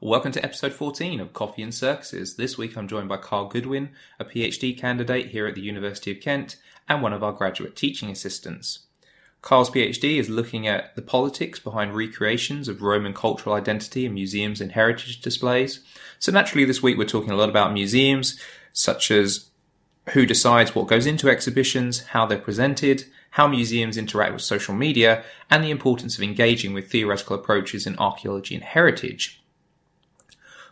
Welcome to episode 14 of Coffee and Circuses. This week I'm joined by Carl Goodwin, a PhD candidate here at the University of Kent and one of our graduate teaching assistants. Carl's PhD is looking at the politics behind recreations of Roman cultural identity in museums and heritage displays. So naturally this week we're talking a lot about museums, such as who decides what goes into exhibitions, how they're presented, how museums interact with social media, and the importance of engaging with theoretical approaches in archaeology and heritage.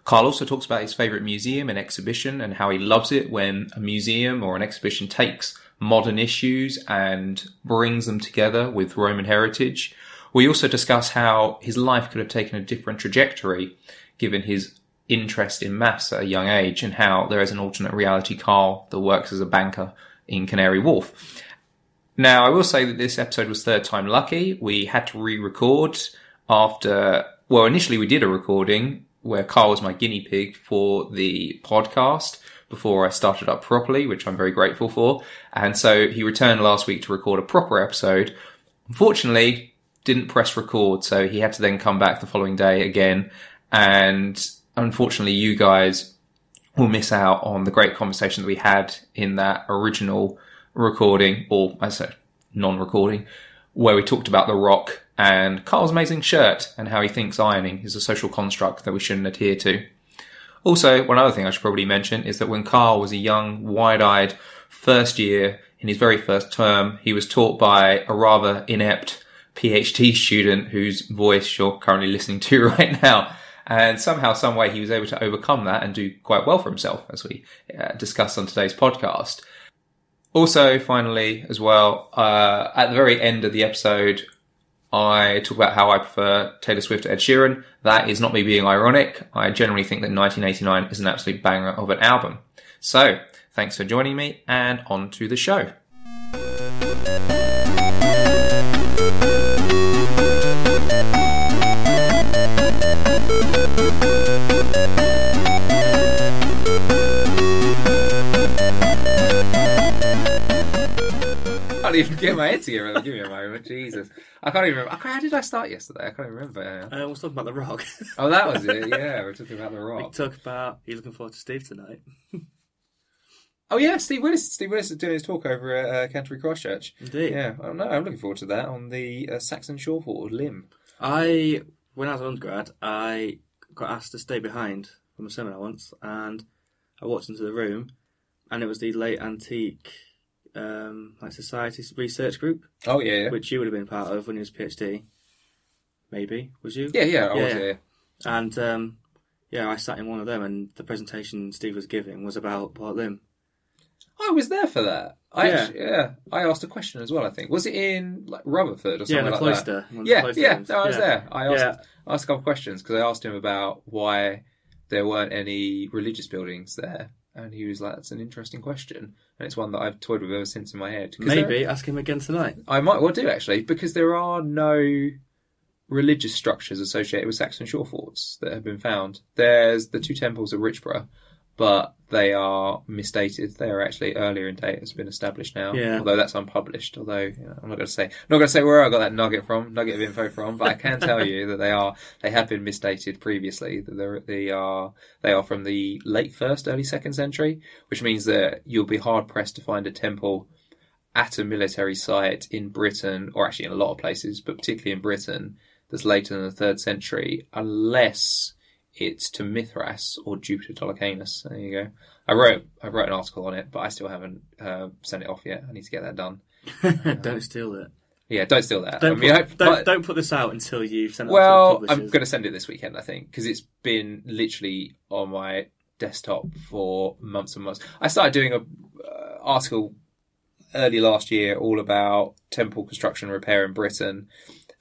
Carl also talks about his favourite museum and exhibition and how he loves it when a museum or an exhibition takes modern issues and brings them together with Roman heritage. We also discuss how his life could have taken a different trajectory given his interest in maths at a young age and how there is an alternate reality Carl that works as a banker in Canary Wharf. Now, I will say that this episode was third time lucky. We had to re-record after, well, initially we did a recording where Carl was my guinea pig for the podcast before I started up properly, which I'm very grateful for. And so he returned last week to record a proper episode. Unfortunately, didn't press record, so he had to then come back the following day again. And unfortunately, you guys will miss out on the great conversation that we had in that original recording, or I said non-recording, where we talked about The Rock and Carl's amazing shirt and how he thinks ironing is a social construct that we shouldn't adhere to. Also, one other thing I should probably mention is that when Carl was a young, wide-eyed first year in his very first term, he was taught by a rather inept PhD student whose voice you're currently listening to right now. And somehow, some way, he was able to overcome that and do quite well for himself, as we uh, discussed on today's podcast. Also, finally, as well, uh, at the very end of the episode, I talk about how I prefer Taylor Swift to Ed Sheeran. That is not me being ironic. I generally think that 1989 is an absolute banger of an album. So, thanks for joining me, and on to the show. Can't even get my head together. Give me a moment, Jesus. I can't even remember. How did I start yesterday? I can't even remember. Uh, we're talking about The Rock. Oh, that was it. Yeah, we're talking about the Rock. we talk about. You're looking forward to Steve tonight. Oh yeah, Steve Willis. Steve Willis is doing his talk over at uh, Canterbury Christ Church. Indeed. Yeah, oh, no, I'm looking forward to that on the uh, Saxon Shore fort Lympne. I, when I was an undergrad, I got asked to stay behind from a seminar once, and I walked into the room, and it was the late antique, um, like society research group, Oh yeah, yeah, which you would have been part of when you was PhD. Maybe was you? yeah, yeah. I was Yeah. here. And um, yeah, I sat in one of them, and the presentation Steve was giving was about Port Lympne. I was there for that. I Yeah. actually, yeah, I asked a question as well. I think was it in like Rutherford or Yeah, something in the like cloister. that. one of the Yeah, yeah, ones. no, I was Yeah. there. I asked, Yeah. asked a couple of questions because I asked him about why there weren't any religious buildings there, and he was like, "That's an interesting question, and it's one that I've toyed with ever since in my head." 'Cause there- Maybe ask him again tonight. I might well do actually, because there are no religious structures associated with Saxon shore forts that have been found. There's the two temples of Richborough, but they are misdated. They are actually earlier in date. It's been established now, Yeah. although that's unpublished. Although you know, I'm not going to say not going to say where I got that nugget from, nugget of info from, but I can tell you that they are they have been misdated previously. That they are they are from the late first, early second century, which means that you'll be hard pressed to find a temple at a military site in Britain, or actually in a lot of places, but particularly in Britain, that's later than the third century, unless it's to Mithras or Jupiter Dolichenus. There you go. I wrote I wrote an article on it, but I still haven't uh, sent it off yet. I need to get that done. don't steal it. Yeah, don't steal that. Don't, I mean, put, I- don't, but- don't put this out until you've sent it well, to the I'm going to send it this weekend, I think, because it's been literally on my desktop for months and months. I started doing a uh, article early last year all about temple construction repair in Britain,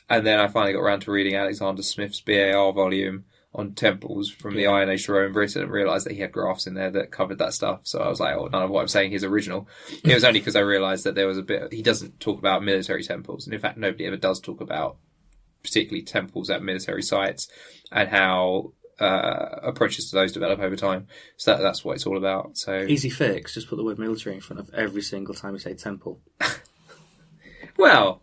and then I finally got around to reading Alexander Smith's BAR volume on temples from the Yeah. Iron Age to Rome in Britain and realised that he had graphs in there that covered that stuff. So I was like, oh, none of what I'm saying is original. It was only because I realised that there was a bit. He doesn't talk about military temples, and in fact, nobody ever does talk about particularly temples at military sites and how uh, approaches to those develop over time. So that, that's what it's all about. So Easy fix, just put the word military in front of every single time you say temple. well,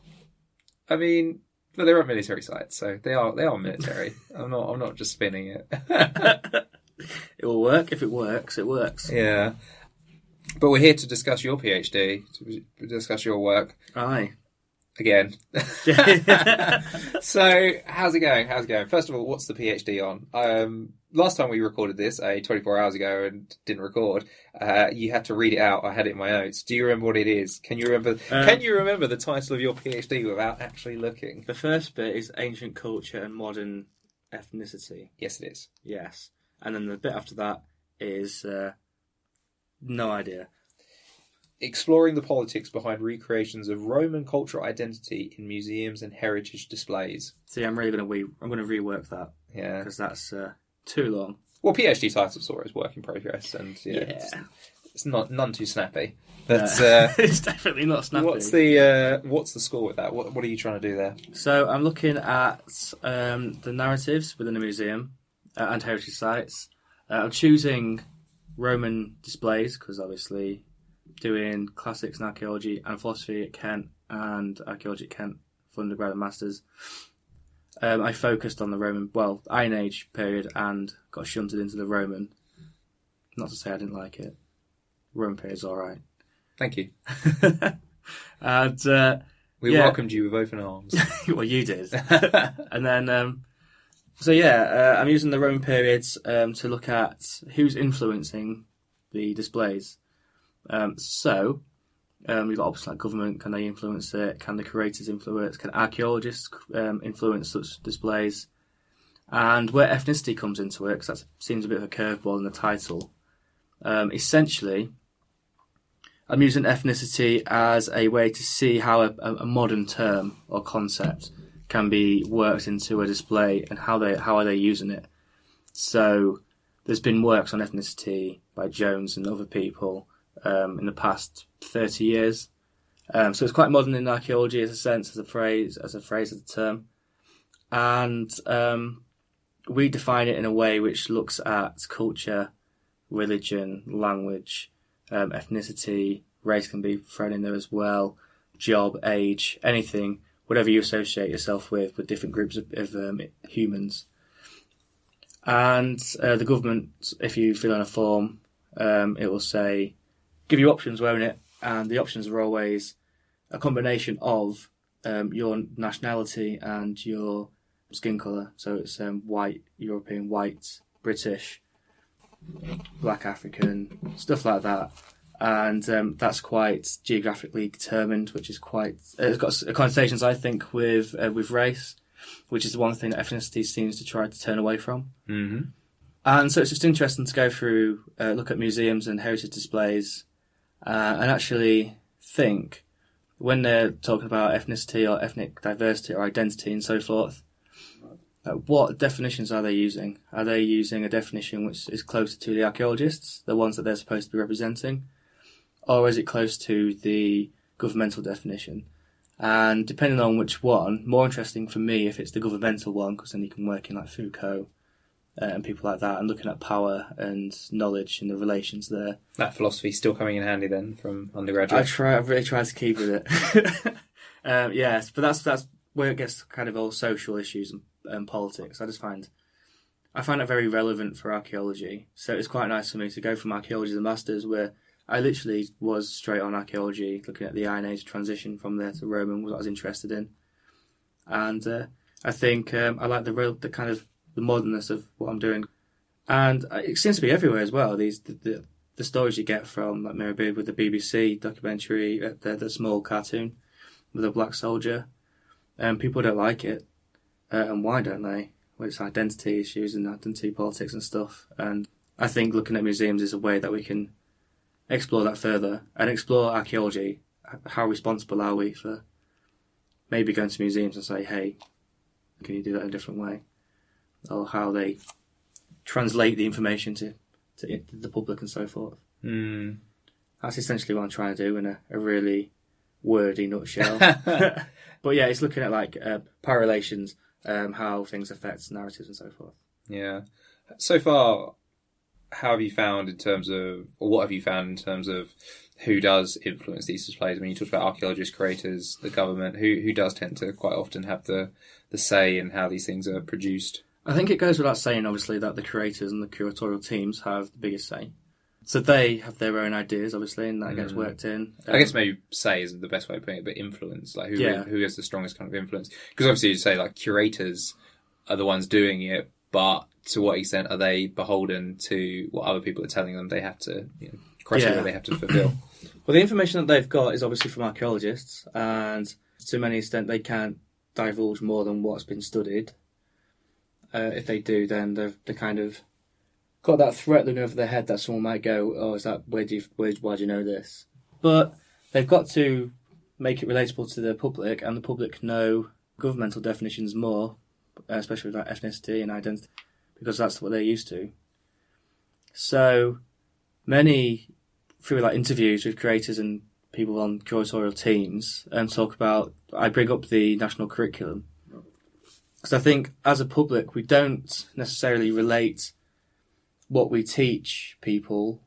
I mean, but they're at military sites, so they are they are military. I'm not I'm not just spinning it. It will work if it works. It works. yeah, but we're here to discuss your PhD, to discuss your work Aye. again. so how's it going? How's it going? First of all, what's the PhD on? Um, last time we recorded this, uh, 24 hours ago, and didn't record, uh, you had to read it out. I had it in my notes. Do you remember what it is? Can you remember? Um, can you remember the title of your PhD without actually looking? The first bit is ancient culture and modern ethnicity. Yes, it is. Yes. And then the bit after that is uh, no idea. Exploring the politics behind recreations of Roman cultural identity in museums and heritage displays. See, I'm really going to re- I'm going to rework that Yeah. because that's uh, too long. Well, PhD titles are always work in progress, and yeah, It's, it's not none too snappy. But uh, it's definitely not snappy. what's the uh, what's the score with that? What what are you trying to do there? So I'm looking at um, the narratives within the museum uh, and heritage sites. Uh, I'm choosing Roman displays because obviously doing classics and archaeology and philosophy at Kent and archaeology at Kent for undergrad and masters. Um, I focused on the Roman, well, Iron Age period and got shunted into the Roman. Not to say I didn't like it. Roman period's all right. Thank you. and uh, We Yeah. welcomed you with open arms. well, you did. and then, um, so yeah, uh, I'm using the Roman periods um, to look at who's influencing the displays. Um, so um, we've got options like government. Can they influence it? Can the curators influence? Can archaeologists um, influence such displays? And where ethnicity comes into it, because that seems a bit of a curveball in the title. Um, essentially, I'm using ethnicity as a way to see how a, a modern term or concept can be worked into a display and how they how are they using it. So there's been works on ethnicity by Jones and other people um, in the past 30 years. Um, so it's quite modern in archaeology as a sense, as a phrase, as a phrase, as a term, and um, we define it in a way which looks at culture, religion, language, um, ethnicity, race can be thrown in there as well, job, age, anything, whatever you associate yourself with, with different groups of, of um, humans. And uh, the government, if you fill in a form, um, it will say, give you options, won't it? And the options are always a combination of um, your nationality and your skin colour. So it's um, white, European, white, British, black African, stuff like that. And um, that's quite geographically determined, which is quite. uh, It's got connotations, I think, with uh, with race, which is the one thing that ethnicity seems to try to turn away from. mm-hmm. And so it's just interesting to go through, uh, look at museums and heritage displays, uh, and actually think when they're talking about ethnicity or ethnic diversity or identity and so forth, uh, what definitions are they using? Are they using a definition which is closer to the archaeologists, the ones that they're supposed to be representing, or is it close to the governmental definition? And depending on which one, more interesting for me if it's the governmental one, because then you can work in like Foucault uh, and people like that, and looking at power and knowledge and the relations there. That philosophy's still coming in handy then from undergraduate. I try. I've really tried to keep with it. um, yes, but that's that's where it gets kind of all social issues and, and politics. I just find I find it very relevant for archaeology. So it's quite nice for me to go from archaeology to masters, where I literally was straight on archaeology, looking at the Iron Age transition from there to Roman, was what I was interested in, and uh, I think um, I like the real the kind of the modernness of what I'm doing, and uh, it seems to be everywhere as well. These the, the the stories you get from like Mary Beard with the BBC documentary, uh, the, the small cartoon with a black soldier, and people don't like it. Uh, and why don't they? Well, it's identity issues and identity politics and stuff. And I think looking at museums is a way that we can explore that further and explore archaeology. How responsible are we for maybe going to museums and say, hey, can you do that in a different way? Or how they translate the information to to the public and so forth. Mm. That's essentially what I'm trying to do in a, a really wordy nutshell. but yeah, it's looking at like uh, power relations, um, how things affect narratives and so forth. Yeah. So far, how have you found in terms of, or what have you found in terms of who does influence these displays? I mean, you talked about archaeologists, creators, the government. Who who does tend to quite often have the the say in how these things are produced? I think it goes without saying, obviously, that the curators and the curatorial teams have the biggest say. So they have their own ideas, obviously, and that gets Mm. worked in. I guess maybe say isn't the best way of putting it, but influence, like who Yeah. who has the strongest kind of influence? Because obviously you say like curators are the ones doing it, but to what extent are they beholden to what other people are telling them they have to, you know, criteria Yeah. they have to fulfill? Well, the information that they've got is obviously from archaeologists, and to many extent they can't divulge more than what's been studied. Uh, if they do, then they've they kind of got that threat looming over their head that someone might go, "Oh, is that where do you where, why do you know this?" But they've got to make it relatable to the public, and the public know governmental definitions more, especially with ethnicity and identity, because that's what they're used to. So many through like interviews with creators and people on curatorial teams and talk about I bring up the national curriculum because I think as a public we don't necessarily relate what we teach people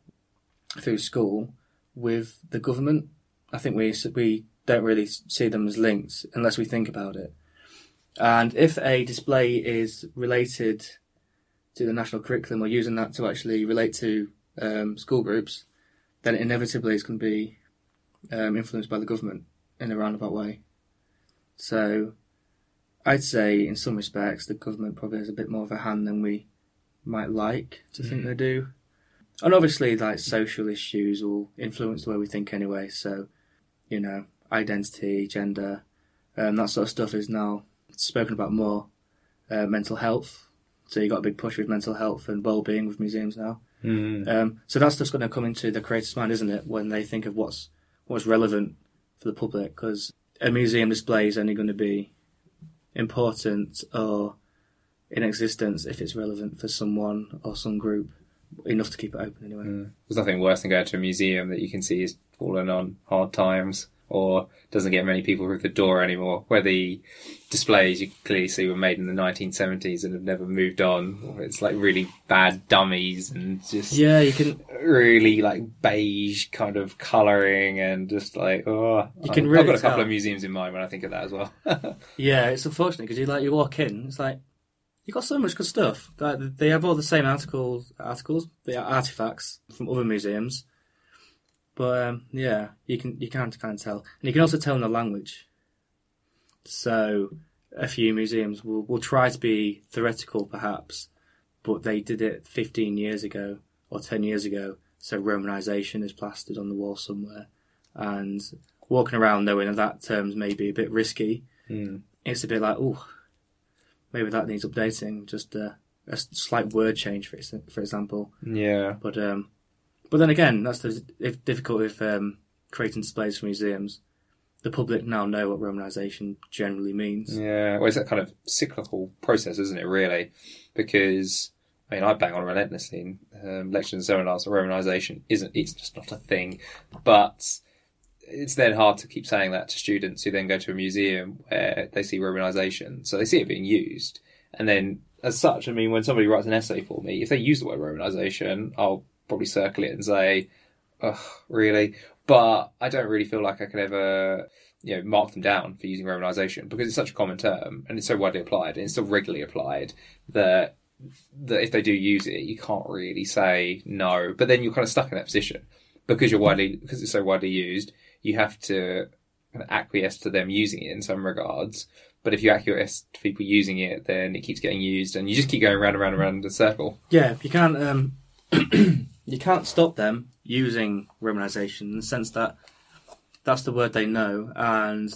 through school with the government. I think we we don't really see them as linked unless we think about it. And if a display is related to the national curriculum or using that to actually relate to um, school groups, then inevitably it's going to be um, influenced by the government in a roundabout way. So I'd say, in some respects, the government probably has a bit more of a hand than we might like to think Mhm. they do. And obviously, like social issues will influence the way we think anyway. So, you know, identity, gender, um, that sort of stuff is now spoken about more. Uh, mental health. So you got a big push with mental health and well-being with museums now. Mm. Um, so that's just going to come into the creator's mind, isn't it, when they think of what's what's relevant for the public? Because a museum display is only going to be important or in existence if it's relevant for someone or some group enough to keep it open anyway. Mm. There's nothing worse than going to a museum that you can see is fallen on hard times or doesn't get many people through the door anymore. Where the displays you can clearly see were made in the 1970s and have never moved on. It's like really bad dummies and just Yeah, you can. really like beige kind of colouring and just like oh. You can I've really got a couple tell. of museums in mind when I think of that as well. Yeah, it's unfortunate because you like you walk in, it's like you got so much good stuff. Like they have all the same articles, articles, the artifacts from other museums. But um, yeah, you can you can kind of tell, and you can also tell in the language. So a few museums will will try to be theoretical, perhaps, but they did it 15 years ago or 10 years ago. So Romanization is plastered on the wall somewhere, and walking around knowing that that term's maybe a bit risky Mm. it's a bit like, oh, maybe that needs updating. Just a slight word change, for for example. Yeah. But um, but then again, that's the difficulty with um, creating displays for museums. The public now know what Romanization generally means. Yeah, well, it's that kind of cyclical process, isn't it? Really, because I mean, I bang on relentlessly in um, lectures and seminars. that Romanization isn't; it's just not a thing. But it's then hard to keep saying that to students who then go to a museum where they see Romanization, so they see it being used, and then as such, I mean, when somebody writes an essay for me, if they use the word Romanization, I'll probably circle it and say, "Ugh, really?" But I don't really feel like I could ever you know, mark them down for using Romanization because it's such a common term and it's so widely applied and it's so regularly applied that that if they do use it, you can't really say no. But then you're kind of stuck in that position because you're widely because it's so widely used. You have to kind of acquiesce to them using it in some regards. But if you acquiesce to people using it, then it keeps getting used, and you just keep going round and round and round in a circle. Yeah, if you can't um, you can't stop them using Romanization in the sense that that's the word they know, and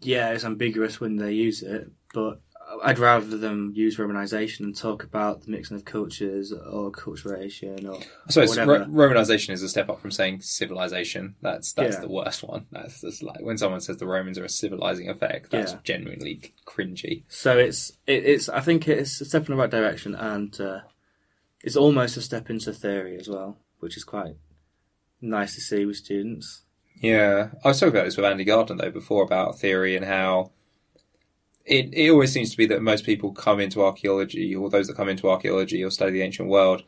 yeah, it's ambiguous when they use it. But I'd rather them use Romanization and talk about the mixing of cultures or acculturation or I suppose Whatever. Ro- Romanization is a step up from saying civilization. That's that's Yeah. the worst one. That's just like when someone says the Romans are a civilizing effect. That's Yeah. genuinely cringy. So it's it, it's I think it's a step in the right direction, and uh, it's almost a step into theory as well, which is quite nice to see with students. Yeah, I was talking about this with Andy Gardner though before about theory and how it it always seems to be that most people come into archaeology, or those that come into archaeology or study the ancient world,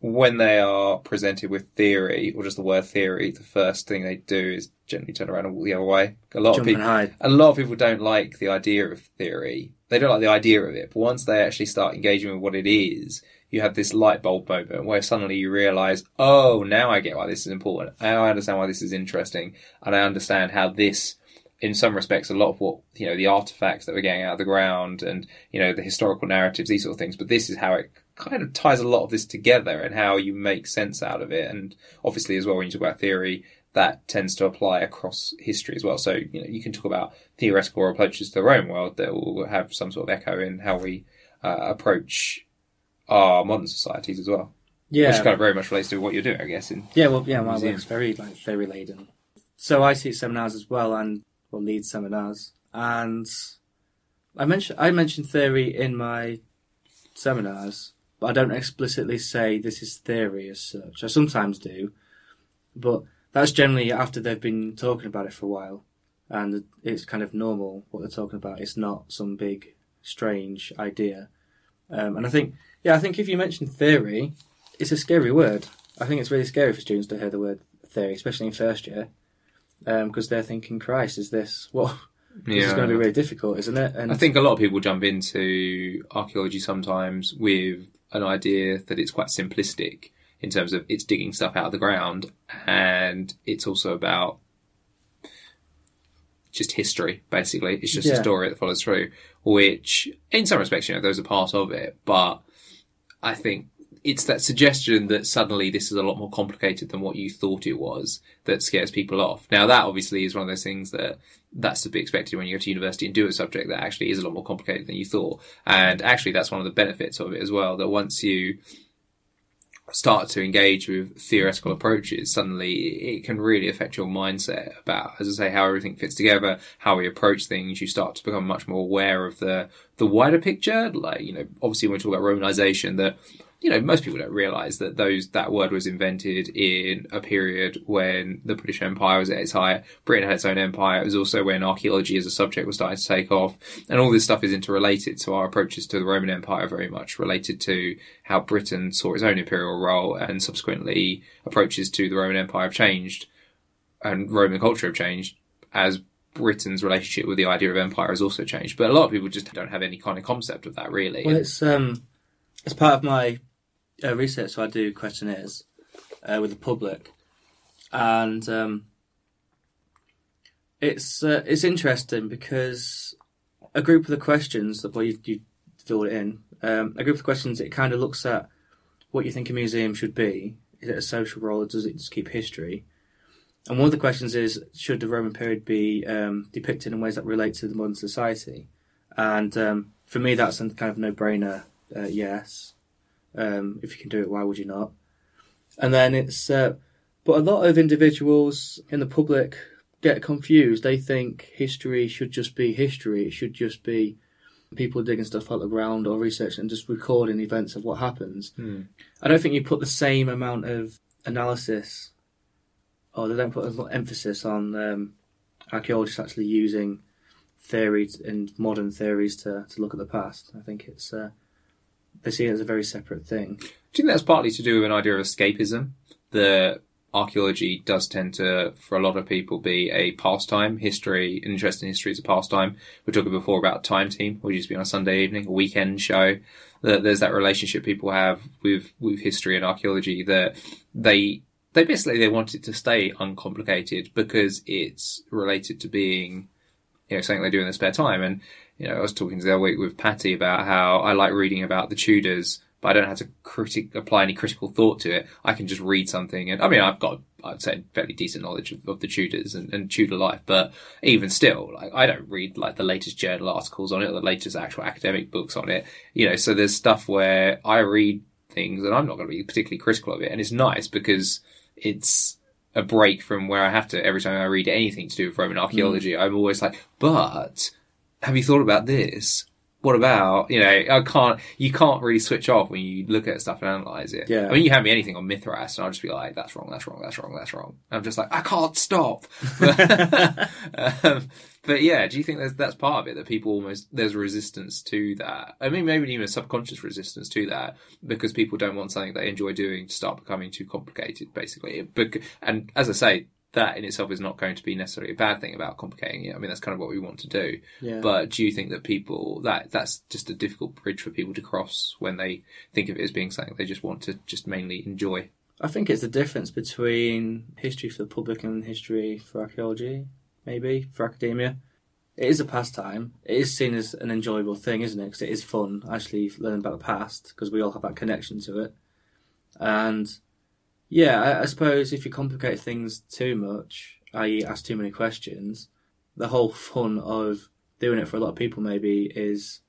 when they are presented with theory or just the word theory, the first thing they do is generally turn around and walk the other way. A lot Jump of people, hide. a lot of people don't like the idea of theory. They don't like the idea of it, but once they actually start engaging with what it is, you have this light bulb moment where suddenly you realize, oh, now I get why this is important. Now I understand why this is interesting, and I understand how this, in some respects, a lot of what you know, the artifacts that we're getting out of the ground, and you know, the historical narratives, these sort of things. But this is how it kind of ties a lot of this together, and how you make sense out of it. And obviously, as well, when you talk about theory, that tends to apply across history as well. So you know, you can talk about theoretical approaches to the Roman world that will have some sort of echo in how we uh, approach our modern societies as well. Yeah. Which kind of very much relates to what you're doing, I guess. In Yeah, well, yeah, my Museum. work's very like theory laden. So I teach seminars as well, and well, lead seminars, and I mentioned I mentioned theory in my seminars, but I don't explicitly say this is theory as such. I sometimes do, but that's generally after they've been talking about it for a while, and it's kind of normal what they're talking about. It's not some big strange idea, um, and I think yeah, I think if you mention theory, it's a scary word. I think it's really scary for students to hear the word theory, especially in first year, um, because they're thinking, "Christ, is this what? This is going to be really difficult, isn't it?" And I think a lot of people jump into archaeology sometimes with an idea that it's quite simplistic in terms of it's digging stuff out of the ground and it's also about just history, basically. It's just a story that follows through, which in some respects, you know, those are part of it, but I think it's that suggestion that suddenly this is a lot more complicated than what you thought it was that scares people off. Now that obviously is one of those things that that's to be expected when you go to university and do a subject that actually is a lot more complicated than you thought. And actually that's one of the benefits of it as well, that once you start to engage with theoretical approaches, suddenly it can really affect your mindset about, as I say, how everything fits together, how we approach things. You start to become much more aware of the, the wider picture. Like, you know, obviously when we talk about Romanization, that, you know, most people don't realize that those, that word was invented in a period when the British Empire was at its height. Britain had its own empire. It was also when archaeology as a subject was starting to take off. And all this stuff is interrelated. So our approaches to the Roman Empire are very much related to how Britain saw its own imperial role and subsequently approaches to the Roman Empire have changed and Roman culture have changed as Britain's relationship with the idea of empire has also changed. But a lot of people just don't have any kind of concept of that really. well, it's um, it's part of my uh, research. So I do questionnaires uh, with the public, and um, it's uh, it's interesting because a group of the questions that well you, you fill it in um, a group of questions it kind of looks at what you think a museum should be. Is it a social role or does it just keep history? And one of the questions is should the Roman period be um, depicted in ways that relate to the modern society? And um, for me, that's a kind of no brainer. Uh, yes, um, if you can do it, why would you not? And then it's, uh, but a lot of individuals in the public get confused. They think history should just be history. It should just be people digging stuff out of the ground or researching and just recording events of what happens. Hmm. I don't think you put the same amount of analysis, or they don't put as much emphasis on um, archaeologists actually using theories and modern theories to, to look at the past. I think it's uh, they see it as a very separate thing. Do you think that's partly to do with an idea of escapism? The archaeology does tend to, for a lot of people, be a pastime. History, an interest in history is a pastime. We were talking before about Time Team, which used to be on a Sunday evening, a weekend show. There's that relationship people have with with history and archaeology that they they basically they want it to stay uncomplicated because it's related to being you know something they do in their spare time. And you know, I was talking the other week with Patty about how I like reading about the Tudors, but I don't have to critic apply any critical thought to it. I can just read something, and I mean, I've got I'd say fairly decent knowledge of, of the Tudors and, and Tudor life, but even still, like I don't read like the latest journal articles on it or the latest actual academic books on it. You know, so there's stuff where I read things and I'm not going to be particularly critical of it, and it's nice because it's a break from where I have to every time I read anything to do with Roman mm. archaeology. I'm always like, but have you thought about this? what about you know I can't you can't really switch off when you look at stuff and analyze it. Yeah. I mean you hand me anything on Mithras and I'll just be like that's wrong, that's wrong, that's wrong, that's wrong. I'm just like I can't stop. um, but yeah, do you think that's that's part of it that people almost there's resistance to that? I mean maybe even a subconscious resistance to that because people don't want something they enjoy doing to start becoming too complicated basically. And as I say. That in itself is not going to be necessarily a bad thing about complicating it. I mean, that's kind of what we want to do. Yeah. But do you think that people that that's just a difficult bridge for people to cross when they think of it as being something they just want to just mainly enjoy? I think it's the difference between history for the public and history for archaeology, maybe for academia. It is a pastime. It is seen as an enjoyable thing, isn't it? Because it is fun actually learning about the past because we all have that connection to it. And yeah, I, I suppose if you complicate things too much, i.e., ask too many questions, the whole fun of doing it for a lot of people maybe is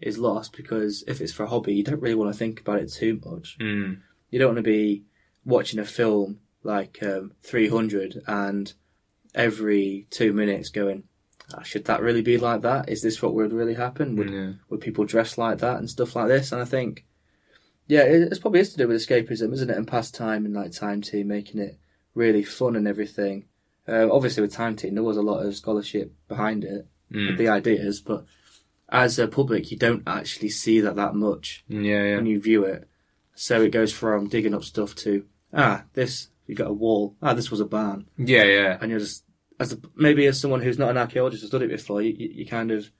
is lost because if it's for a hobby, you don't really want to think about it too much Mm. you don't want to be watching a film like um, 300 and every two minutes going, ah, should that really be like that? Is this what would really happen? Would, Yeah. would people dress like that and stuff like this? And I think, yeah, it, it's probably is to do with escapism, isn't it? And pastime and like time team, making it really fun and everything. Uh, obviously, with time team, there was a lot of scholarship behind it, Mm. the ideas, but as a public, you don't actually see that that much Yeah, yeah. when you view it. So it goes from digging up stuff to ah, this you got a wall. Ah, this was a barn, Yeah, yeah. and you're just as a, maybe as someone who's not an archaeologist has done it before, you, you, you kind of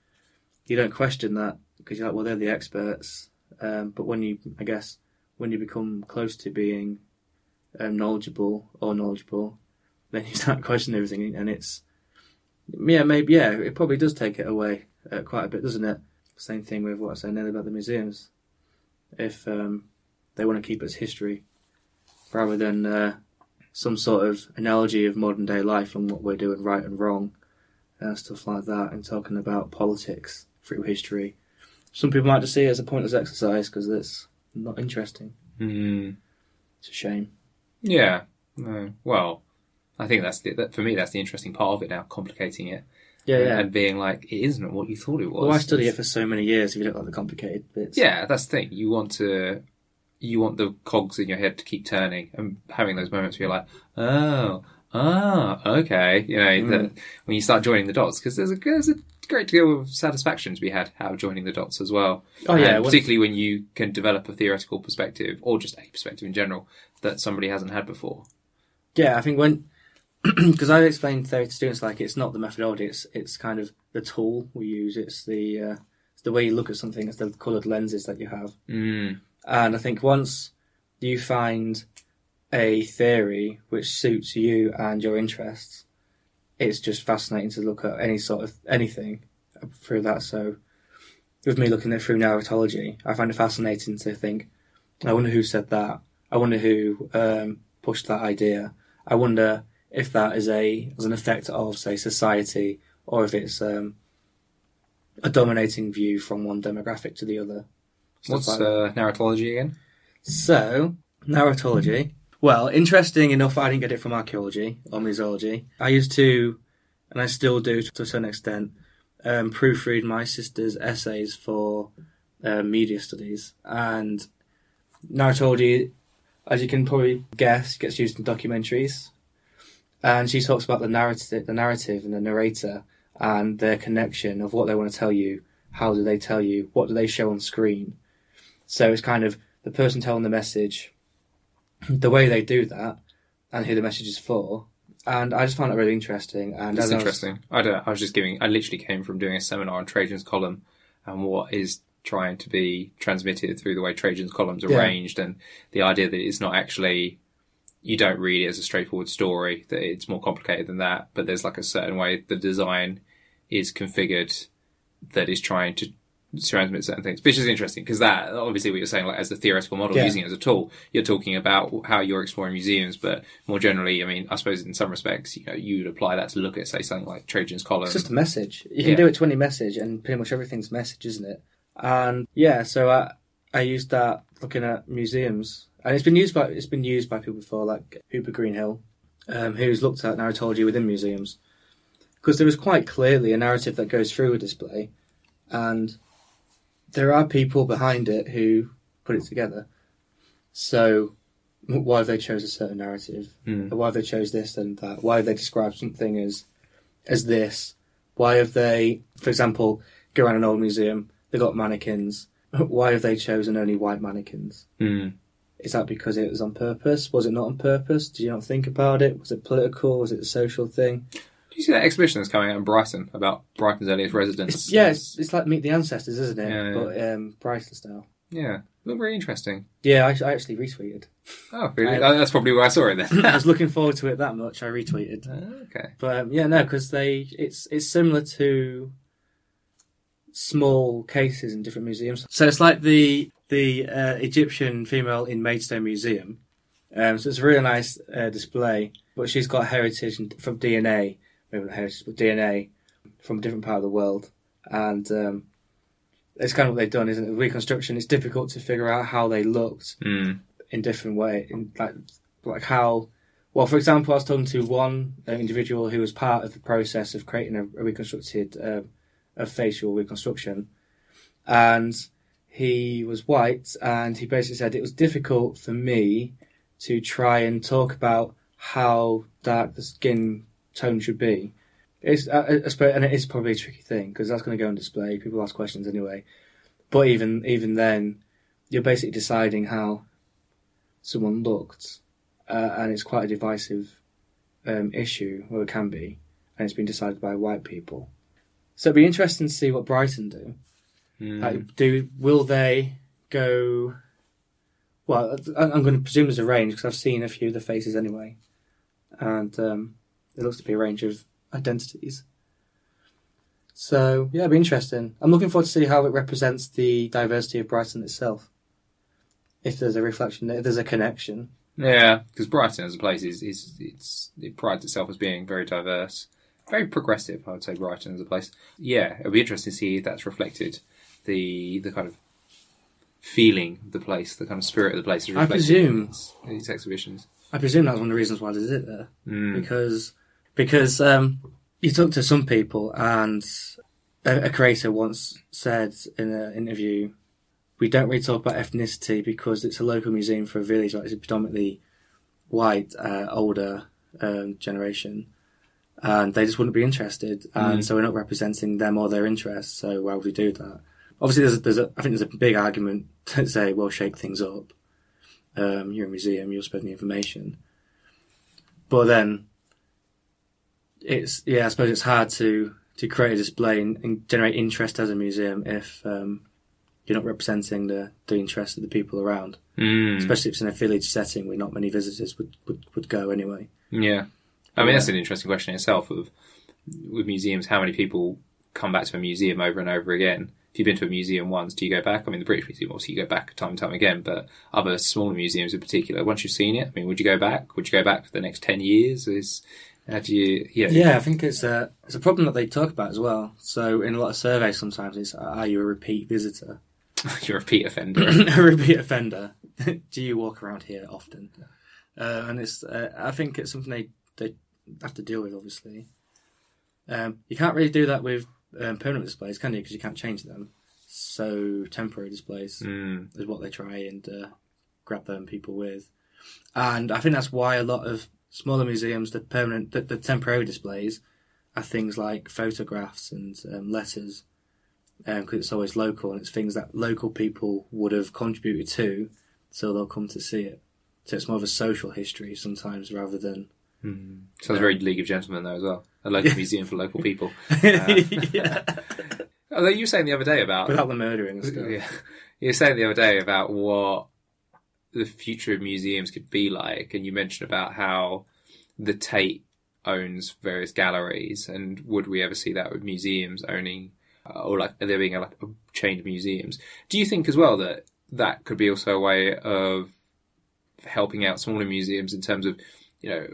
you don't question that because you're like, well, they're the experts. Um, but when you, I guess, when you become close to being um, knowledgeable or knowledgeable, then you start questioning everything, and it's yeah, maybe yeah, it probably does take it away uh, quite a bit, doesn't it? Same thing with what I said earlier about the museums. If um, they want to keep it as history rather than uh, some sort of analogy of modern day life and what we're doing right and wrong and stuff like that, and talking about politics through history. Some people might just see it as a pointless exercise because it's not interesting. Mm. It's a shame. Yeah. No. Well, I think that's the that, for me. That's the interesting part of it now, complicating it Yeah, yeah. and being like it isn't what you thought it was. well, I study it for so many years. If you don't like the complicated bits, Yeah, that's the thing. You want to, you want the cogs in your head to keep turning and having those moments where you're like, oh, ah, okay. You know, Mm. that when you start joining the dots, because there's a there's a great deal of satisfaction to be had out of joining the dots as well. Oh yeah, And particularly when you can develop a theoretical perspective or just a perspective in general that somebody hasn't had before. Yeah, I think when because I explain theory to students like it's not the methodology, it's it's kind of the tool we use. It's the uh, it's the way you look at something. It's the coloured lenses that you have. Mm. And I think once you find a theory which suits you and your interests, it's just fascinating to look at any sort of anything through that. So, with me looking at through narratology, I find it fascinating to think, I wonder who said that. I wonder who um, pushed that idea. I wonder if that is a as an effect of say society or if it's um, a dominating view from one demographic to the other. What's like uh, narratology again? So, narratology. Well, interesting enough, I didn't get it from archaeology or museology. I used to, and I still do to a certain extent, um, proofread my sister's essays for uh, media studies. And narratology, as you can probably guess, gets used in documentaries. And she talks about the narrative, the narrative, and the narrator, and their connection of what they want to tell you. How do they tell you? What do they show on screen? So it's kind of the person telling the message, the way they do that, and who the message is for. And I just found it really interesting. And That's as I was- interesting. I don't. I was just giving. I literally came from doing a seminar on Trajan's column and what is trying to be transmitted through the way Trajan's columns are Yeah. arranged, and the idea that it's not actually. You don't read it as a straightforward story. That it's more complicated than that. But there's like a certain way the design is configured that is trying to transmit certain things, which is interesting because that obviously what you're saying, like as the theoretical model, Yeah. using it as a tool, you're talking about how you're exploring museums, but more generally, I mean, I suppose in some respects, you know, you would apply that to look at, say, something like Trajan's column. It's just a message. You can Yeah. do it to any message, and pretty much everything's message, isn't it? And yeah, so I I used that looking at museums, and it's been used by it's been used by people before, like Hooper Greenhill, um, who's looked at narratology within museums, because there is quite clearly a narrative that goes through a display, and there are people behind it who put it together. So why have they chose a certain narrative? Mm. Why have they chose this and that? Why have they described something as as this? Why have they, for example, go around an old museum, they got mannequins. Why have they chosen only white mannequins? Mm. Is that because it was on purpose? Was it not on purpose? Did you not think about it? Was it political? Was it a social thing? Do you see that exhibition that's coming out in Brighton about Brighton's earliest residents? It's, yeah, it's, it's like Meet the Ancestors, isn't it? Yeah, yeah. But um, Brighton style. yeah. Look very interesting. Yeah, I, I actually retweeted. Oh, really? I- Oh, that's probably where I saw it then. I was looking forward to it that much. I retweeted. Oh, okay. But um, yeah, no, because they it's it's similar to small cases in different museums. So it's like the the uh, Egyptian female in Maidstone Museum. Um, so it's a really nice uh, display. But she's got heritage from DNA, maybe not heritage, but DNA from a different part of the world, and um, it's kind of what they've done, isn't it? Reconstruction. It's difficult to figure out how they looked Mm. in different way, in like like how. Well, for example, I was talking to one uh, individual who was part of the process of creating a, a reconstructed uh, a facial reconstruction, and he was white, and he basically said it was difficult for me to try and talk about how dark the skin tone should be. It's, I, I suppose, and it is probably a tricky thing because that's going to go on display. People ask questions anyway, but even even then, you're basically deciding how someone looked, uh, and it's quite a divisive um, issue, or it can be, and it's been decided by white people. So it'd be interesting to see what Brighton do. Mm. Like, do will they go? Well, I'm going to presume there's a range because I've seen a few of the faces anyway, and um, it looks to be a range of identities. So yeah, it'd be interesting. I'm looking forward to see how it represents the diversity of Brighton itself. If there's a reflection, if there's a connection. Yeah, because Brighton as a place is, is it's it prides itself as being very diverse, very progressive. I would say Brighton as a place. Yeah, it'll be interesting to see if that's reflected the the kind of feeling of the place, the kind of spirit of the place. Is I presume- in these, these exhibitions. I presume that's one of the reasons why they did it there. Mm. because because um, you talk to some people and a, a creator once said in an interview, we don't really talk about ethnicity because it's a local museum for a village, like it's a predominantly white, uh, older um, generation, and they just wouldn't be interested, and Mm. so we're not representing them or their interests. So why would we do that? Obviously, there's a, there's a I think there's a big argument to say, well, shake things up. Um, you're a museum, you're spreading information, but then it's yeah, I suppose it's hard to to create a display and, and generate interest as a museum if um, you're not representing the the interest of the people around. Mm. Especially if it's in a village setting where not many visitors would would, would go anyway. Yeah, I mean Yeah. that's an interesting question in itself. Of with museums, how many people come back to a museum over and over again? If you've been to a museum once, do you go back? I mean, the British Museum, obviously, you go back time and time again, but other smaller museums in particular, once you've seen it, I mean, would you go back? Would you go back for the next 10 years? Is, how do you, yeah. Yeah, I think it's a it's a problem that they talk about as well. So in a lot of surveys, sometimes it's are you a repeat visitor, You're a repeat offender. a repeat offender? Do you walk around here often? Uh, and it's uh, I think it's something they they have to deal with. Obviously, um, you can't really do that with um, permanent displays, can you? Because you can't change them. So temporary displays mm. is what they try and uh, grab them people with, and I think that's why a lot of smaller museums, the permanent, the, the temporary displays, are things like photographs and um, letters, because it's always local and it's things that local people would have contributed to, so they'll come to see it. So it's more of a social history sometimes rather than. Mm. Sounds very League of Gentlemen, though, as well. A local museum for local people. yeah. Although you were saying the other day about. Without the murdering and stuff. Yeah. You were saying the other day about what the future of museums could be like, and you mentioned about how the Tate owns various galleries, and would we ever see that with museums owning, uh, or like there being a, like a chain of museums? Do you think as well that that could be also a way of helping out smaller museums in terms of, you know,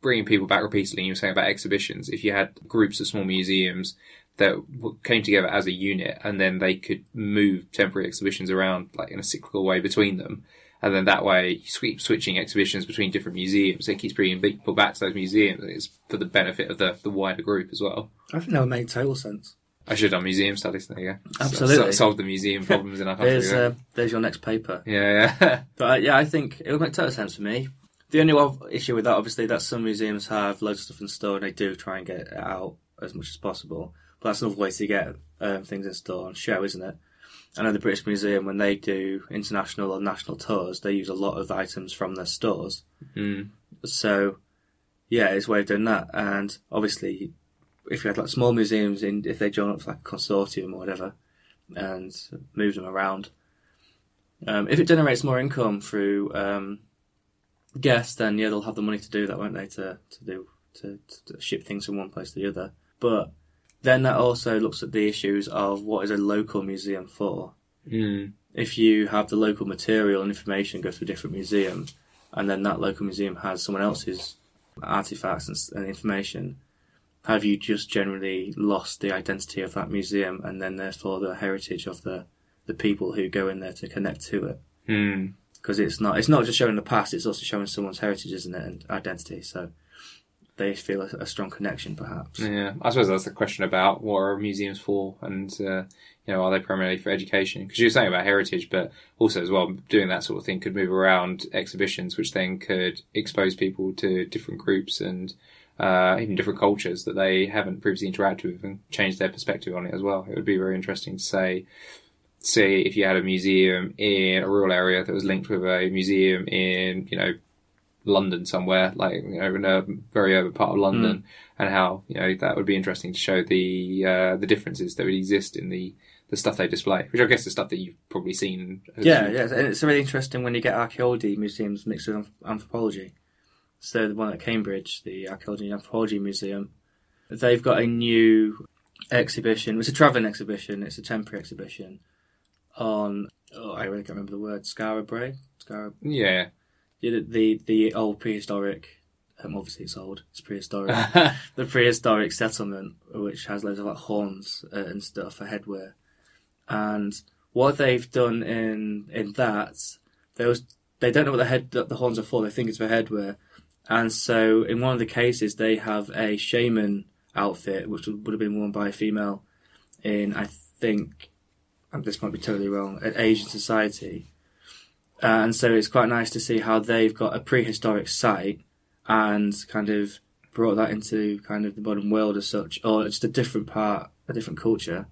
bringing people back repeatedly? You were saying about exhibitions. If you had groups of small museums that came together as a unit and then they could move temporary exhibitions around like in a cyclical way between them and then that way you keep switching exhibitions between different museums it keeps bringing people back to those museums it's for the benefit of the, the wider group as well I think that would make total sense. I should have done museum studies. There you go. Absolutely. So, solve the museum problems in our country. There's uh, there's your next paper. yeah, yeah. But uh, yeah, I think it would make total sense for me. The only issue with that, obviously, that some museums have loads of stuff in store and they do try and get it out as much as possible. But that's another way to get um, things in store and show, isn't it? I know the British Museum, when they do international or national tours, they use a lot of items from their stores. Mm. So, yeah, it's a way of doing that. And obviously, if you had like small museums, in if they join up for like a consortium or whatever, and move them around, um, if it generates more income through um, guests, then yeah, they'll have the money to do that, won't they? To to do to, to ship things from one place to the other. But then that also looks at the issues of what is a local museum for Mm. if you have the local material and information go to a different museum, and then that local museum has someone else's artifacts and, and information, have you just generally lost the identity of that museum and then therefore the heritage of the, the people who go in there to connect to it? Mm. Because it's not it's not just showing the past; it's also showing someone's heritage, isn't it, and identity. So they feel a, a strong connection, perhaps. Yeah, I suppose that's the question about what are museums for, and uh, you know, are they primarily for education? Because you were saying about heritage, but also as well, doing that sort of thing could move around exhibitions, which then could expose people to different groups and uh, even different cultures that they haven't previously interacted with, and change their perspective on it as well. It would be very interesting to say. See if you had a museum in a rural area that was linked with a museum in, you know, London somewhere, like you know, in a very urban part of London, and how you know that would be interesting to show the uh, the differences that would exist in the the stuff they display, which I guess is stuff that you've probably seen. Yeah, yeah, and it's really interesting when you get archaeology museums mixed with anthropology. So the one at Cambridge, the Archaeology and Anthropology Museum, they've got a new exhibition. It's a travelling exhibition. It's a temporary exhibition on. Oh, I really can't remember the word. Skara Brae. Skara. yeah. The the, the old prehistoric. Um, obviously, it's old. It's prehistoric. the prehistoric settlement, which has loads of like horns uh, and stuff for headwear. And what they've done in in that, they was they don't know what the head the horns are for. They think it's for headwear, and so in one of the cases they have a shaman outfit, which would would have been worn by a female in I think, and this might be totally wrong, an Asian society. Uh, and so it's quite nice to see how they've got a prehistoric site and kind of brought that into kind of the modern world as such, or just a different part, a different culture.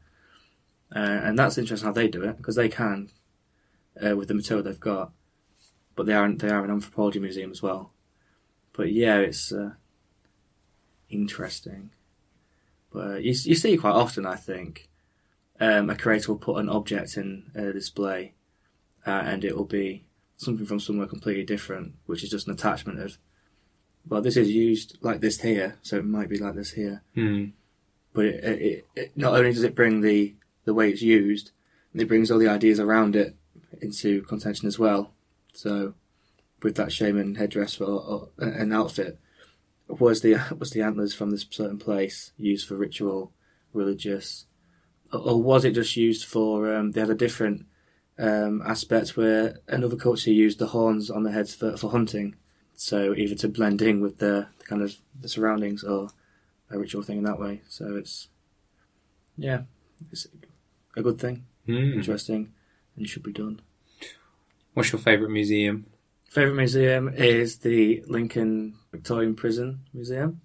Uh, and that's interesting how they do it because they can uh, with the material they've got, but they aren't. They are an anthropology museum as well. But yeah, it's uh, interesting. But uh, you you see quite often, I think, um, a creator will put an object in a display, uh, and it will be something from somewhere completely different, which is just an attachment of well, this is used like this here, so it might be like this here. Hmm. But it, it, it not only does it bring the the way it's used, it brings all the ideas around it into contention as well. So, with that shaman headdress or, or an outfit, was the was the antlers from this certain place used for ritual, religious, or, or was it just used for? Um, they had a different um, aspect where another culture used the horns on the heads for, for hunting. So either to blend in with the, the kind of the surroundings or a ritual thing in that way. So it's yeah, it's a good thing, Hmm. interesting, and should be done. What's your favourite museum? Favorite museum is the Lincoln Victorian Prison Museum.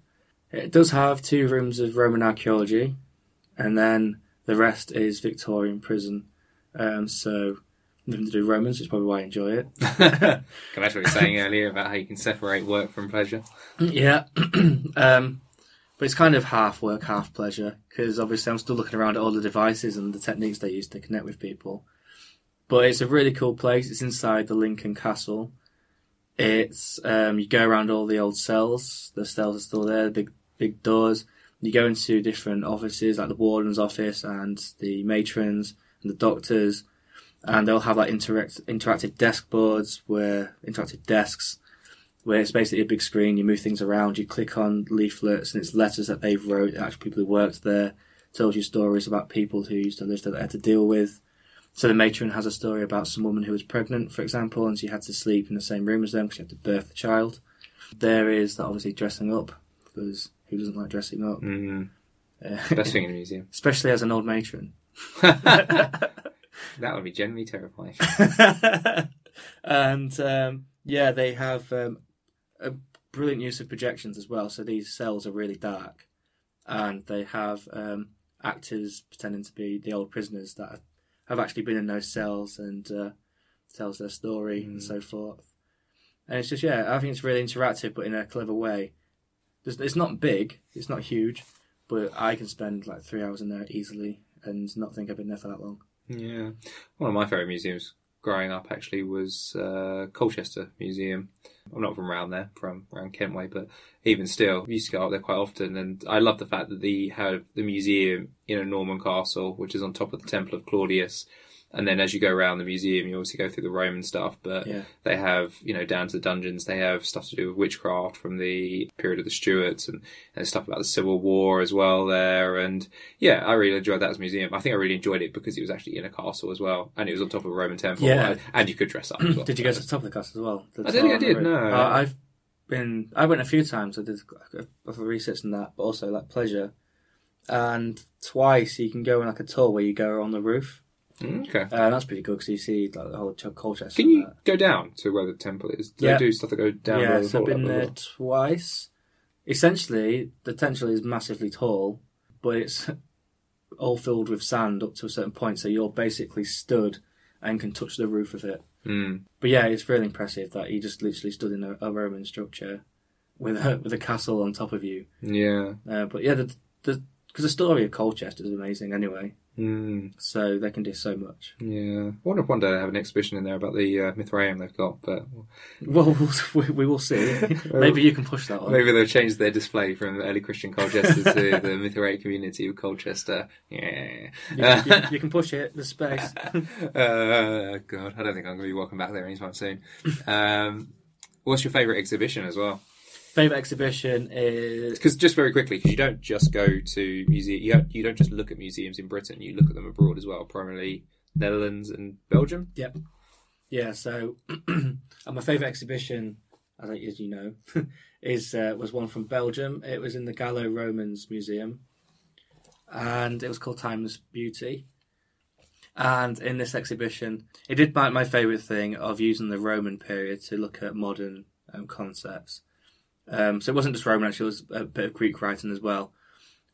It does have two rooms of Roman archaeology, and then the rest is Victorian prison. Um, so nothing to do with Romans, which is probably why I enjoy it. That's what you were saying earlier about how you can separate work from pleasure. Yeah, um, but it's kind of half work, half pleasure because obviously I'm still looking around at all the devices and the techniques they use to connect with people. But it's a really cool place. It's inside the Lincoln Castle. It's um, you go around all the old cells. The cells are still there, big big doors. You go into different offices like the warden's office and the matrons and the doctors, and they'll have like interact interactive desk boards where interactive desks where it's basically a big screen. You move things around. You click on leaflets, and it's letters that they've wrote. Actual people who worked there tells you stories about people who used to live there that they had to deal with. So the matron has a story about some woman who was pregnant, for example, and she had to sleep in the same room as them because she had to birth the child. There is that obviously dressing up because who doesn't like dressing up? Mm. Uh, Best thing in a museum. especially as an old matron. That would be genuinely terrifying. and um, yeah, they have um, a brilliant use of projections as well. So these cells are really dark, and they have um, actors pretending to be the old prisoners that have actually been in those cells and uh, tells their story and so forth. And it's just yeah, I think it's really interactive, but in a clever way. It's not big, it's not huge, but I can spend like three hours in there easily and not think I've been there for that long. Yeah, one of my favourite museums growing up actually was uh, Colchester Museum. I'm not from around there, from around Kentway, but even still, used to go up there quite often. And I love the fact that they have the museum in a Norman castle, which is on top of the Temple of Claudius. And then as you go around the museum, you obviously go through the Roman stuff, but Yeah. they have, you know, down to the dungeons, they have stuff to do with witchcraft from the period of the Stuarts and, and stuff about the Civil War as well there. And yeah, I really enjoyed that as a museum. I think I really enjoyed it because it was actually in a castle as well, and it was on top of a Roman temple, Yeah. and, you could dress up as well. Did you go to the top of the castle as well? I don't think I did, no. Uh, I've been. I went a few times. I did a, research in that, but also like pleasure. And twice you can go on like a tour where you go on the roof. Mm, Okay. Uh, that's pretty good because you see like the whole Ch- Colchester. Can you go down to where the temple is? Do Yeah. they do stuff that go down Yeah, so I've been there twice. Essentially, the temple is massively tall, but it's all filled with sand up to a certain point. So you're basically stood and can touch the roof of it. Mm. But yeah, it's really impressive that he just literally stood in a, a Roman structure with a, with a castle on top of you. Yeah. Uh, but yeah, the the because the story of Colchester is amazing anyway, Mm. so they can do so much. Yeah. I wonder if one day they have an exhibition in there about the uh, Mithraeum they've got, but Well, we, we will see. Maybe you can push that one. maybe they'll change their display from early Christian Colchester to the Mithraean community of Colchester. Yeah. You, you, you can push it. The space. uh, God, I don't think I'm going to be walking back there anytime soon. Um, what's your favourite exhibition as well? Favorite exhibition is Because just very quickly, because you don't just go to museum, you don't, you don't just look at museums in Britain. You look at them abroad as well, primarily Netherlands and Belgium. Yep yeah. So, and my favorite exhibition, as, I, as you know, is uh, was one from Belgium. It was in the Gallo Romans Museum, and it was called Timeless Beauty. And in this exhibition, it did my, my favourite thing of using the Roman period to look at modern um, concepts. Um, so it wasn't just Roman, actually, it was a bit of Greek writing as well.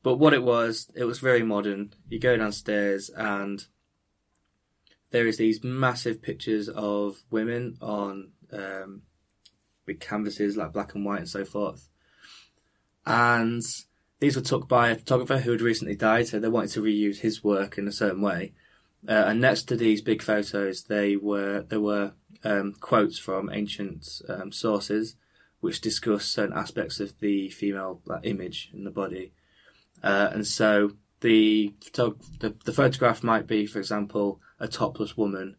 But what it was, it was very modern. You go downstairs and there is these massive pictures of women on um, big canvases like black and white and so forth. And these were took by a photographer who had recently died, so they wanted to reuse his work in a certain way. Uh, and next to these big photos, they were there were um, quotes from ancient um, sources which discuss certain aspects of the female like, image in the body. Uh, and so the, the the photograph might be, for example, a topless woman,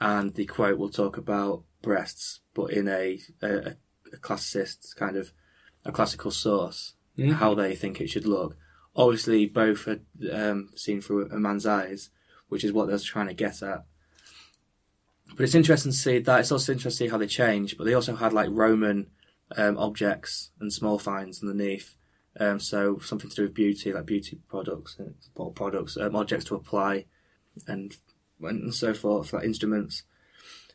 and the quote will talk about breasts, but in a a, a classicist kind of a classical source, Mhm. how they think it should look. Obviously, both are um, seen through a man's eyes, which is what they're trying to get at. But it's interesting to see that. It's also interesting to see how they change. But they also had like Roman um, objects and small finds underneath. Um, so something to do with beauty, like beauty products and or products, um, objects to apply, and and so forth, like instruments.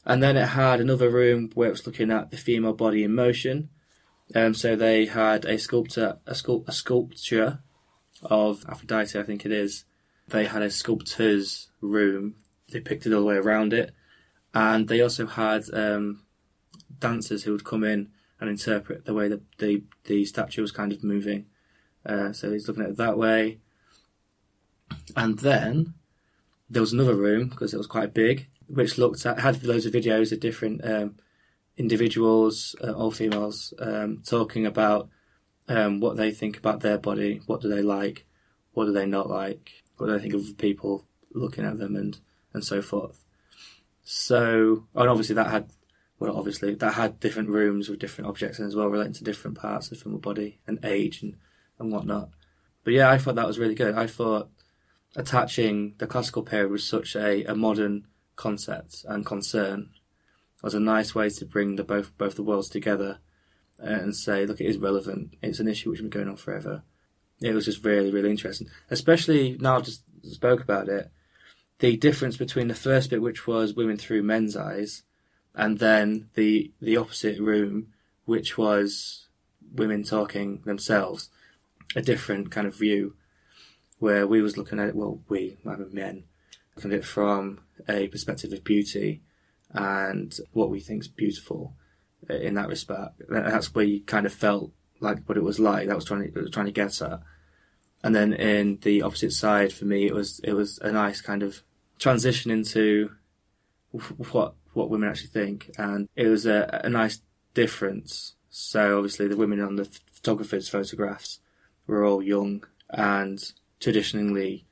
And then it had another room where it was looking at the female body in motion. Um, so they had a sculptor, a, sculpt, a sculpture of Aphrodite, I think it is. They had a sculptor's room depicted all the way around it, and they also had um, dancers who would come in and interpret the way that the the statue was kind of moving. Uh, so he's looking at it that way, and then there was another room because it was quite big, which looked at had loads of videos of different um, individuals, uh, all females, um, talking about um, what they think about their body, what do they like, what do they not like, what do they think of people looking at them, and and so forth. So, and obviously that had, well, obviously that had different rooms with different objects in as well, relating to different parts of the female body and age and and whatnot. But yeah, I thought that was really good. I thought attaching the classical period with such a, a modern concept and concern was a nice way to bring the both both the worlds together and say, look, it is relevant. It's an issue which has been going on forever, it was just really, really interesting. Especially now I've just spoke about it, the difference between the first bit, which was women through men's eyes, and then the the opposite room, which was women talking themselves, a different kind of view, where we was looking at it. Well, we, I mean men, looking at it from a perspective of beauty and what we think is beautiful uh, in that respect. That's where you kind of felt like what it was like. That was trying to trying to get at. And then in the opposite side, for me, it was it was a nice kind of transition into what what women actually think, and it was a, a nice difference. So obviously, the women on the photographers' photographs were all young and traditionally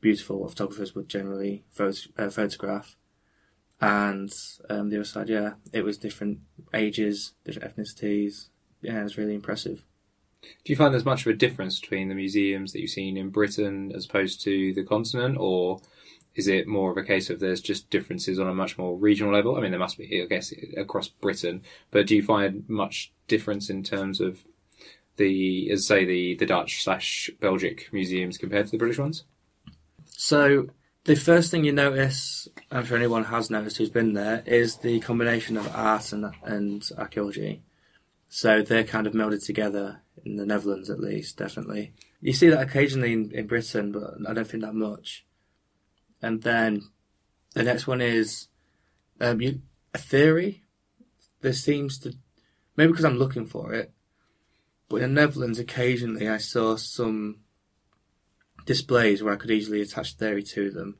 beautiful. What photographers would generally uh, photograph, and um, the other side, yeah, it was different ages, different ethnicities. Yeah, it was really impressive. Do you find there's much of a difference between the museums that you've seen in Britain as opposed to the continent, or is it more of a case of there's just differences on a much more regional level? I mean, there must be, I guess, across Britain, but do you find much difference in terms of the, as say, the, the Dutch slash Belgic museums compared to the British ones? So the first thing you notice, I'm sure anyone has noticed who's been there, is the combination of art and, and archaeology. So they're kind of melded together in the Netherlands, at least, definitely. You see that occasionally in, in Britain, but I don't think that much. And then the next one is um, you, a theory. There seems to, maybe because I'm looking for it, but in the Netherlands, occasionally I saw some displays where I could easily attach theory to them.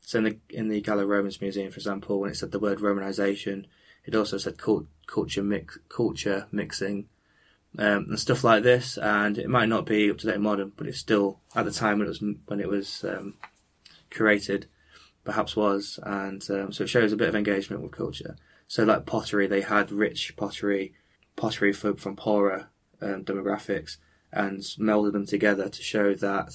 So in the in the Gallo-Romans Museum, for example, when it said the word Romanization, it also said cult, culture mix, culture mixing, um, and stuff like this. And it might not be up to date modern, but it's still at the time when it was when it was um, created, perhaps was, and um, so it shows a bit of engagement with culture. So like pottery, they had rich pottery, pottery from, from poorer um, demographics, and melded them together to show that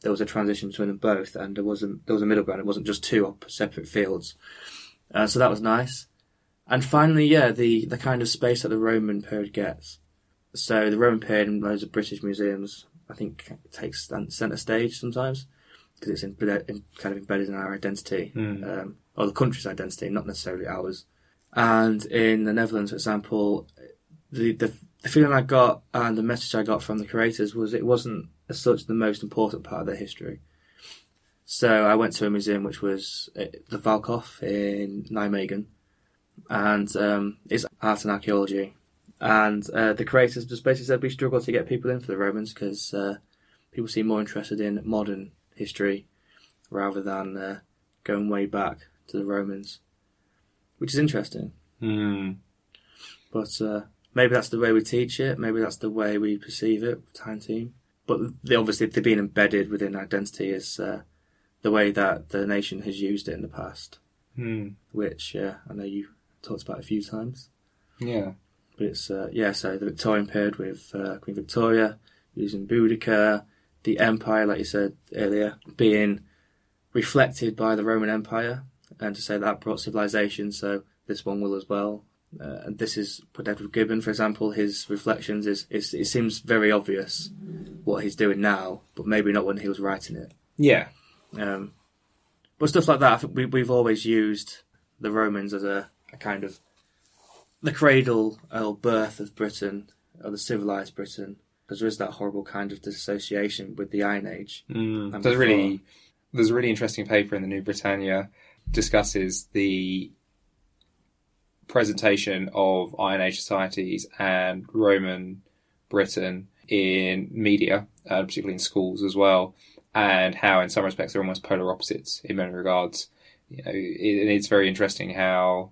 there was a transition between them both, and there was a there was a middle ground. It wasn't just two separate fields. Uh, so that was nice. And finally, yeah, the, the kind of space that the Roman period gets. So the Roman period in loads of British museums, I think, takes centre stage sometimes because it's in, in, kind of embedded in our identity, mm. um, or the country's identity, not necessarily ours. And in the Netherlands, for example, the, the, the feeling I got and the message I got from the creators was it wasn't as such the most important part of their history. So I went to a museum which was uh, the Valkhof in Nijmegen, and um, it's art and archaeology. And uh, the creators just basically said we struggle to get people in for the Romans because uh, people seem more interested in modern history rather than uh, going way back to the Romans, which is interesting. Mm. But uh, maybe that's the way we teach it. Maybe that's the way we perceive it. Time team. But the, obviously, they're being embedded within identity is uh, the way that the nation has used it in the past, mm. which uh, I know you talked about a few times. Yeah. But it's uh, yeah. So the Victorian period with uh, Queen Victoria using Boudicca, the empire, like you said earlier, being reflected by the Roman Empire, and to say that brought civilization, so this one will as well. Uh, and this is with Edward Gibbon, for example, his reflections is, is it seems very obvious what he's doing now, but maybe not when he was writing it. Yeah. Um, but stuff like that, I think we, we've always used the Romans as a, a kind of the cradle or birth of Britain, or the civilized Britain, because there is that horrible kind of dissociation with the Iron Age. Mm. There's really there's a really interesting paper in the New Britannia discusses the presentation of Iron Age societies and Roman Britain in media, uh, particularly in schools as well, and how in some respects they're almost polar opposites in many regards. You know, it, and it's very interesting how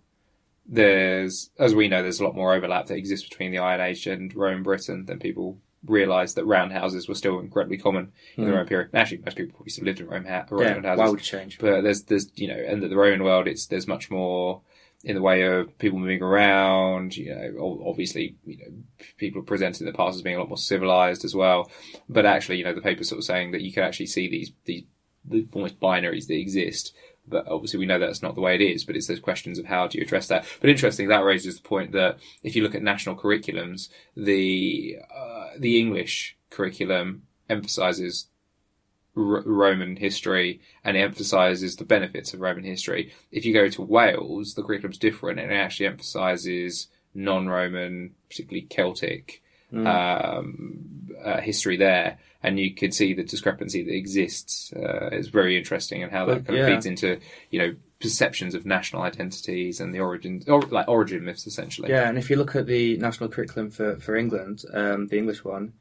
there's, as we know, there's a lot more overlap that exists between the Iron Age and Roman Britain than people realised that roundhouses were still incredibly common in mm. the hmm. Roman period. Actually, most people probably still lived in Roman, ha- Roman yeah, houses. Why would change? But there's, there's, you know, in the Roman world, it's there's much more in the way of people moving around. You know, obviously, you know, people are presented in the past as being a lot more civilized as well. But actually, you know, the paper's sort of saying that you can actually see these these the almost binaries that exist but obviously we know that's not the way it is, but it's those questions of how do you address that. But interesting, that raises the point that if you look at national curriculums, the, uh, the English curriculum emphasizes R- Roman history and it emphasizes the benefits of Roman history. If you go to Wales, the curriculum's different and it actually emphasizes non-Roman, particularly Celtic um, uh, history there, and you can see the discrepancy that exists. Uh, it's very interesting and how that But, kind of yeah. feeds into you know perceptions of national identities and the origins, or like origin myths, essentially. Yeah, and if you look at the national curriculum for, for England, um, the English one,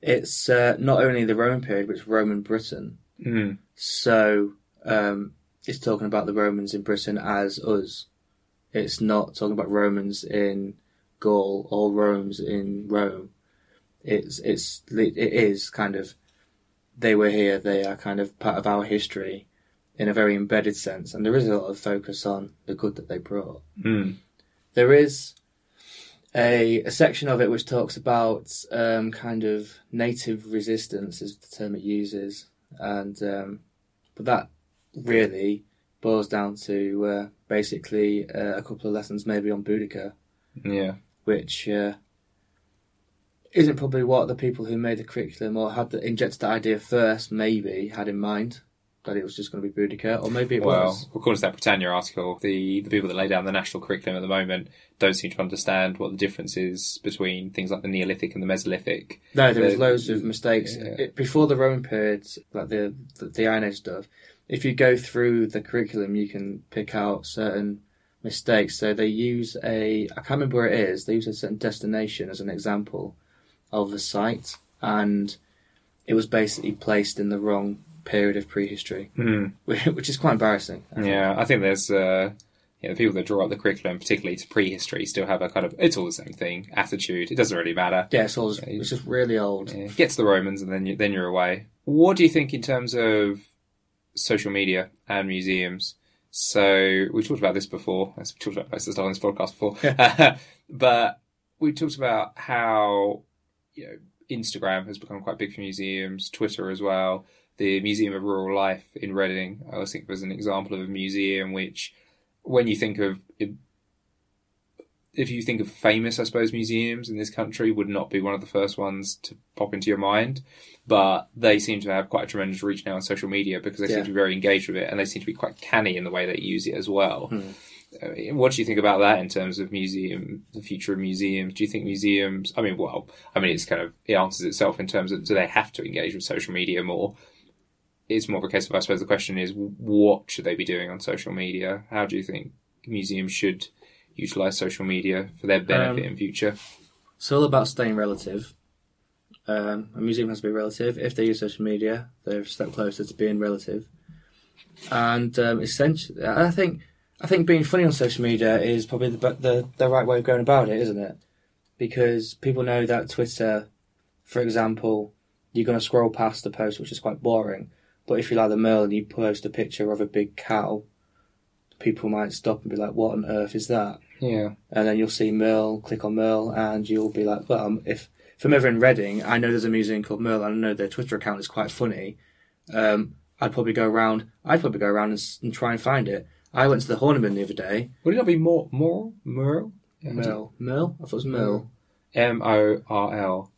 it's uh, not only the Roman period, but it's Roman Britain. Mm. So um, it's talking about the Romans in Britain as us. It's not talking about Romans in Gaul or Romans in Rome. It's it's it is kind of they were here. They are kind of part of our history in a very embedded sense, and there is a lot of focus on the good that they brought. Mm. There is a, a section of it which talks about um, kind of native resistance, is the term it uses, and um, but that really boils down to uh, basically uh, a couple of lessons maybe on Boudica, Yeah. Which uh, isn't probably what the people who made the curriculum or had the, injected the idea first maybe had in mind. That it was just going to be Boudica, or maybe it well, was. according to that Britannia article, the, the people that lay down the national curriculum at the moment don't seem to understand what the difference is between things like the Neolithic and the Mesolithic. No, there was loads of mistakes Yeah. it, before the Roman period, like the, the the Iron Age stuff. If you go through the curriculum, you can pick out certain mistakes. So they use a I can't remember where it is. They use a certain destination as an example of a site, and it was basically placed in the wrong period of prehistory, Mm. which is quite embarrassing. I think. Yeah, I think there's uh, yeah, the people that draw up the curriculum, particularly to prehistory, still have a kind of it's all the same thing attitude. It doesn't really matter. yeah, it's, all, it's just really old. Yeah, get to the Romans and then you, then you're away. What do you think in terms of social media and museums? So we talked about this before. As we talked about most of the stuff on this podcast before, but we talked about how you know Instagram has become quite big for museums, Twitter as well. The Museum of Rural Life in Reading, I always think of as an example of a museum which, when you think of if you think of famous, I suppose, museums in this country would not be one of the first ones to pop into your mind. But they seem to have quite a tremendous reach now on social media because they Yeah. seem to be very engaged with it and they seem to be quite canny in the way they use it as well. Hmm. Uh, What do you think about that in terms of museum, the future of museums? Do you think museums, I mean, well, I mean, it's kind of, it answers itself in terms of do they have to engage with social media more? It's more of a case of, I suppose the question is, what should they be doing on social media? How do you think museums should utilize social media for their benefit Um, in future? It's all about staying relative. Um, a museum has to be relative. If they use social media, they're a step closer to being relative. And um, essentially, I think I think being funny on social media is probably the, the the right way of going about it, isn't it? Because people know that Twitter, for example, you're going to scroll past the post, which is quite boring. But if you like the Merle and you post a picture of a big cow, people might stop and be like, "What on earth is that?" Yeah. and then you'll see Merle, click on Merle, and you'll be like, well, um, if, I'm ever in Reading, I know there's a museum called Merle, and I know their Twitter account is quite funny. Um, I'd probably go around. I'd probably go around and, and try and find it. I went to the Horniman the other day. Would it not be more, more, Merle? Merle, Merle. I thought it was Merle. M O R L.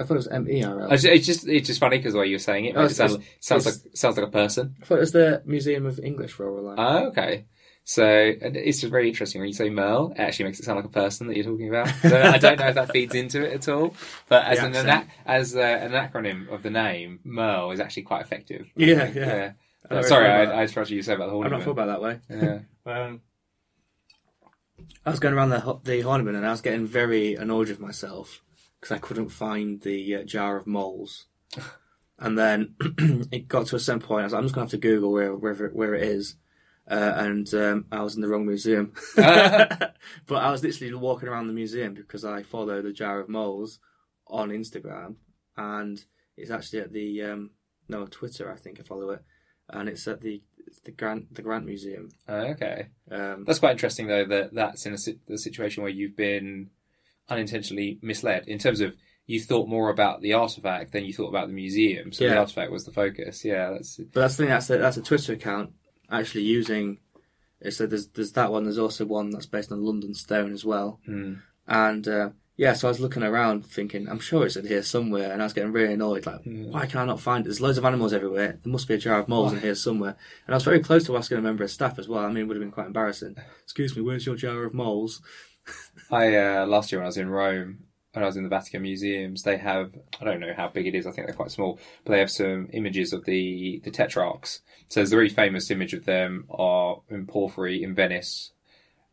I thought it was M E R L. It's it's just it's just funny because the way you're saying it, Oh, it it's- sounds, sounds it's- like sounds like a person. I thought it was the Museum of English Rural Life. Oh, okay. So and it's just very interesting when you say Merle. It actually makes it sound like a person that you're talking about. I don't know, I don't know if that feeds into it at all. But as The an accent. as uh, an acronym of the name, Merle is actually quite effective. Yeah, yeah. I never Sorry, thought I, about I just what you said about the I've not thought Horniman. about it that way. Yeah. Um, I was going around the ho- the Horniman and I was getting very annoyed with myself because I couldn't find the uh, jar of moles. and then it got to a certain point. I was like, I'm just going to have to Google where where, where it is. Uh, and um, I was in the wrong museum. but I was literally walking around the museum because I follow the jar of moles on Instagram, and it's actually at the um, no Twitter. I think I follow it, and it's at the the Grant the Grant Museum. Oh, okay. Um, That's quite interesting, though, that that's in a, the situation where you've been unintentionally misled in terms of you thought more about the artifact than you thought about the museum. So the artifact was the focus. Yeah, that's But that's the thing. That's a, that's a Twitter account actually using. So there's there's that one. There's also one that's based on London Stone as well. mm, And uh, yeah, so I was looking around thinking, I'm sure it's in here somewhere, and I was getting really annoyed. Like, Yeah. why can I not find it? There's loads of animals everywhere. There must be a jar of moles in here somewhere. And I was very close to asking a member of staff as well. I mean, it would have been quite embarrassing. Excuse me, where's your jar of moles? I uh, last year when I was in Rome, when I was in the Vatican museums, they have I don't know how big it is. I think they're quite small, but they have some images of the the tetrarchs. So there's a really famous image of them are in Porphyry in Venice.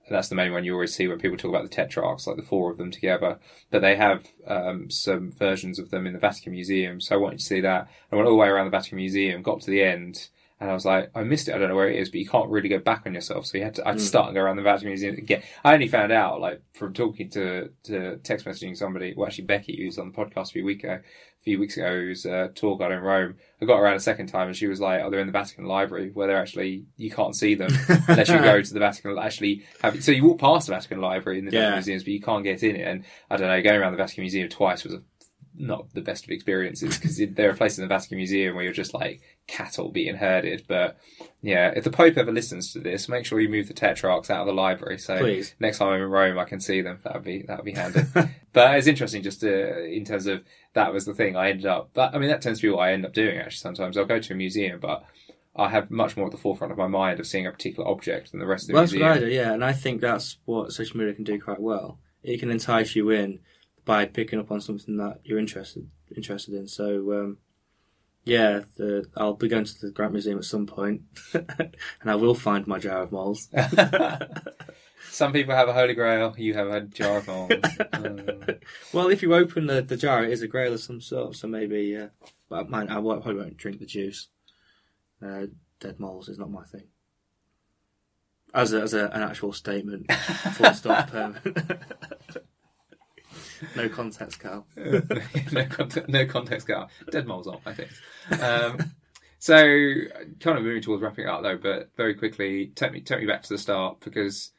That's the main one you always see when people talk about the tetrarchs, like the four of them together. But they have um, some versions of them in the Vatican Museum. So I wanted to see that. I went all the way around the Vatican Museum, got to the end, and I was like, I missed it. I don't know where it is, but you can't really go back on yourself. So you had to, I had to Mm. start and go around the Vatican Museum again. I only found out, like, from talking to, to text messaging somebody, well, actually, Becky, who's on the podcast a few, week ago, a few weeks ago, who's a tour guide in Rome. I got around a second time and she was like, oh, they're in the Vatican Library where they're actually, you can't see them unless you go to the Vatican, actually have, so you walk past the Vatican Library in the Yeah. Vatican Museums, but you can't get in it. And I don't know, going around the Vatican Museum twice was a not the best of experiences because there are places in the Vatican Museum where you're just like cattle being herded. But yeah, if the Pope ever listens to this, make sure you move the Tetrarchs out of the library. So Please. next time I'm in Rome, I can see them. That would be that would be handy. but it's interesting just to, in terms of that was the thing I ended up. But I mean, that tends to be what I end up doing. Actually, sometimes I'll go to a museum, but I have much more at the forefront of my mind of seeing a particular object than the rest of the Well, that's what museum. I do, yeah. And I think that's what social media can do quite well. It can entice you in by picking up on something that you're interested interested in. So, um, yeah, the, I'll be going to the Grant Museum at some point, and I will find my jar of moles. Some people have a holy grail. You have a jar of moles. Uh, Well, if you open the, the jar, it is a grail of some sort. So maybe, uh, but mine, I won't- probably won't drink the juice. Uh, dead moles is not my thing. As a, as a, an actual statement, full stop. Um, no context, Carl. no, context, no context, Carl. Dead moles off, I think. Um, so, kind of moving towards wrapping up though, but very quickly, take me take me back to the start because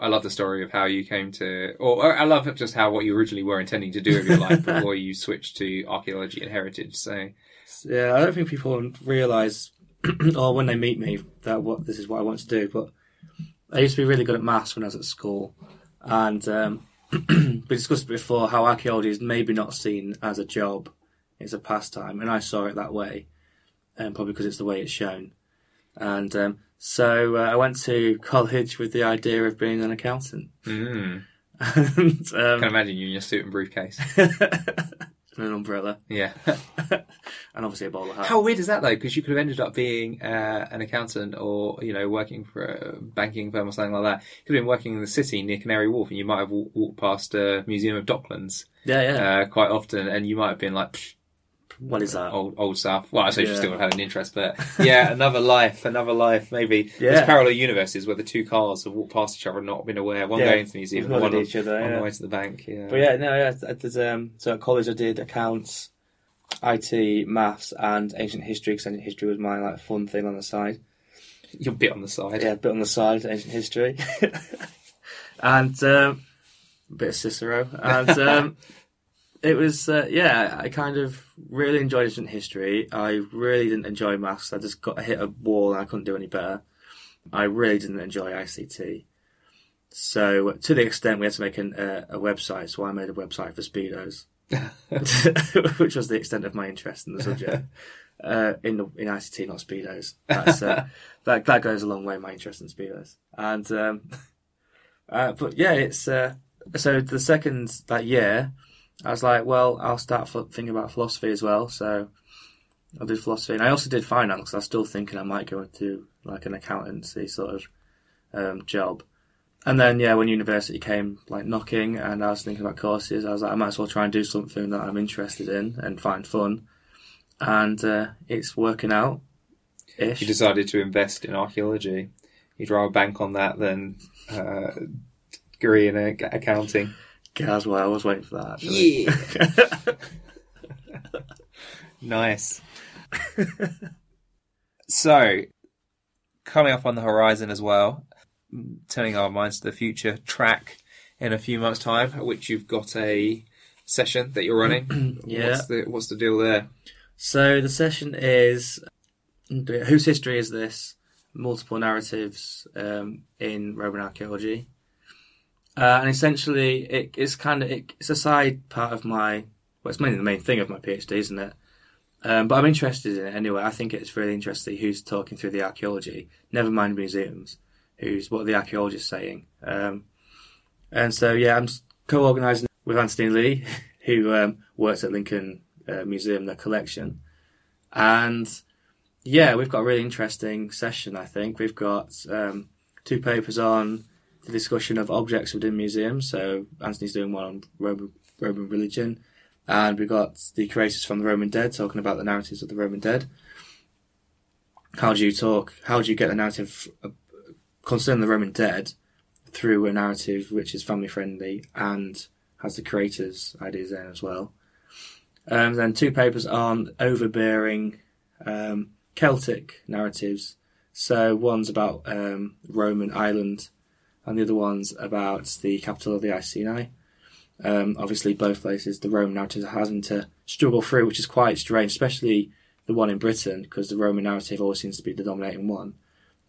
I love the story of how you came to, or, or I love just how what you originally were intending to do with your life before you switched to archaeology and heritage. So, Yeah, I don't think people realise, or when they meet me, that what this is what I want to do. But I used to be really good at maths when I was at school, and um, we discussed before how archaeology is maybe not seen as a job; it's a pastime, and I saw it that way, and probably because it's the way it's shown. And um, so uh, I went to college with the idea of being an accountant, mm, and can um, imagine you in your suit and briefcase. and an umbrella, Yeah. and obviously a bowler hat. How weird is that though? Because you could have ended up being uh, an accountant or you know working for a banking firm or something like that. You could have been working in the city near Canary Wharf, and you might have walked, walked past a museum of Docklands yeah, yeah. uh, quite often, and you might have been like "Pfft, what is that? old old stuff. Well, I suppose you Yeah. still have had an interest, but yeah, another life, another life. Maybe Yeah. there's parallel universes where the two cars have walked past each other and not been aware. One Yeah, going to the museum, one on, each other. on yeah. the way to the bank. Yeah. But yeah, no, yeah. Did, um, so at college I did accounts, IT, maths, and ancient history. Because ancient history was my like fun thing on the side. You're bit on the side. Yeah, bit on the side, ancient history, and um, a bit of Cicero, and um, it was uh, yeah. I kind of really enjoyed ancient history. I really didn't enjoy maths. I just got hit a wall and I couldn't do any better. I really didn't enjoy ICT. So to the extent we had to make an, uh, a website, so I made a website for speedos, which was the extent of my interest in the subject. Uh, in the in ICT, not speedos. That's, uh, that that goes a long way. My interest in speedos, and um, uh, but yeah, it's uh, so the second that year, I was like, well, I'll start thinking about philosophy as well. So I did philosophy, and I also did finance. I was still thinking I might go into like an accountancy sort of um, job. And then yeah, when university came like knocking, and I was thinking about courses, I was like, I might as well try and do something that I'm interested in and find fun. And uh, it's working out. Ish. You decided to invest in archaeology. You'd rather bank on that than uh, degree in accounting. That's why I was waiting for that. Actually. Nice. so, coming up on the horizon as well, turning our minds to the future, TRAC in a few months' time, which you've got a session that you're running. Yeah. What's the What's the deal there? So the session is whose history is this? Multiple narratives um, in Roman archaeology, Uh, and essentially, it, it's kind of it, it's a side part of my. Well, it's mainly the main thing of my PhD, isn't it? Um, but I'm interested in it anyway. I think it's really interesting who's talking through the archaeology. Never mind museums. Who's what the archaeologists saying. Um, and so yeah, I'm co-organising with Anthony Lee, who um, works at Lincoln uh, Museum, their collection, and yeah, we've got a really interesting session. I think we've got um, two papers on the discussion of objects within museums. So Anthony's doing one on Roman, Roman religion, and we've got the creators from the Roman dead talking about the narratives of the Roman dead. How do you talk? How do you get the narrative uh, concerning the Roman dead through a narrative which is family friendly and has the creators' ideas in as well? Um, then two papers on overbearing um, Celtic narratives. So one's about um, Roman Ireland, and the other one's about the capital of the Iceni. Um, obviously, both places the Roman narrative having to struggle through, which is quite strange, especially the one in Britain, because the Roman narrative always seems to be the dominating one.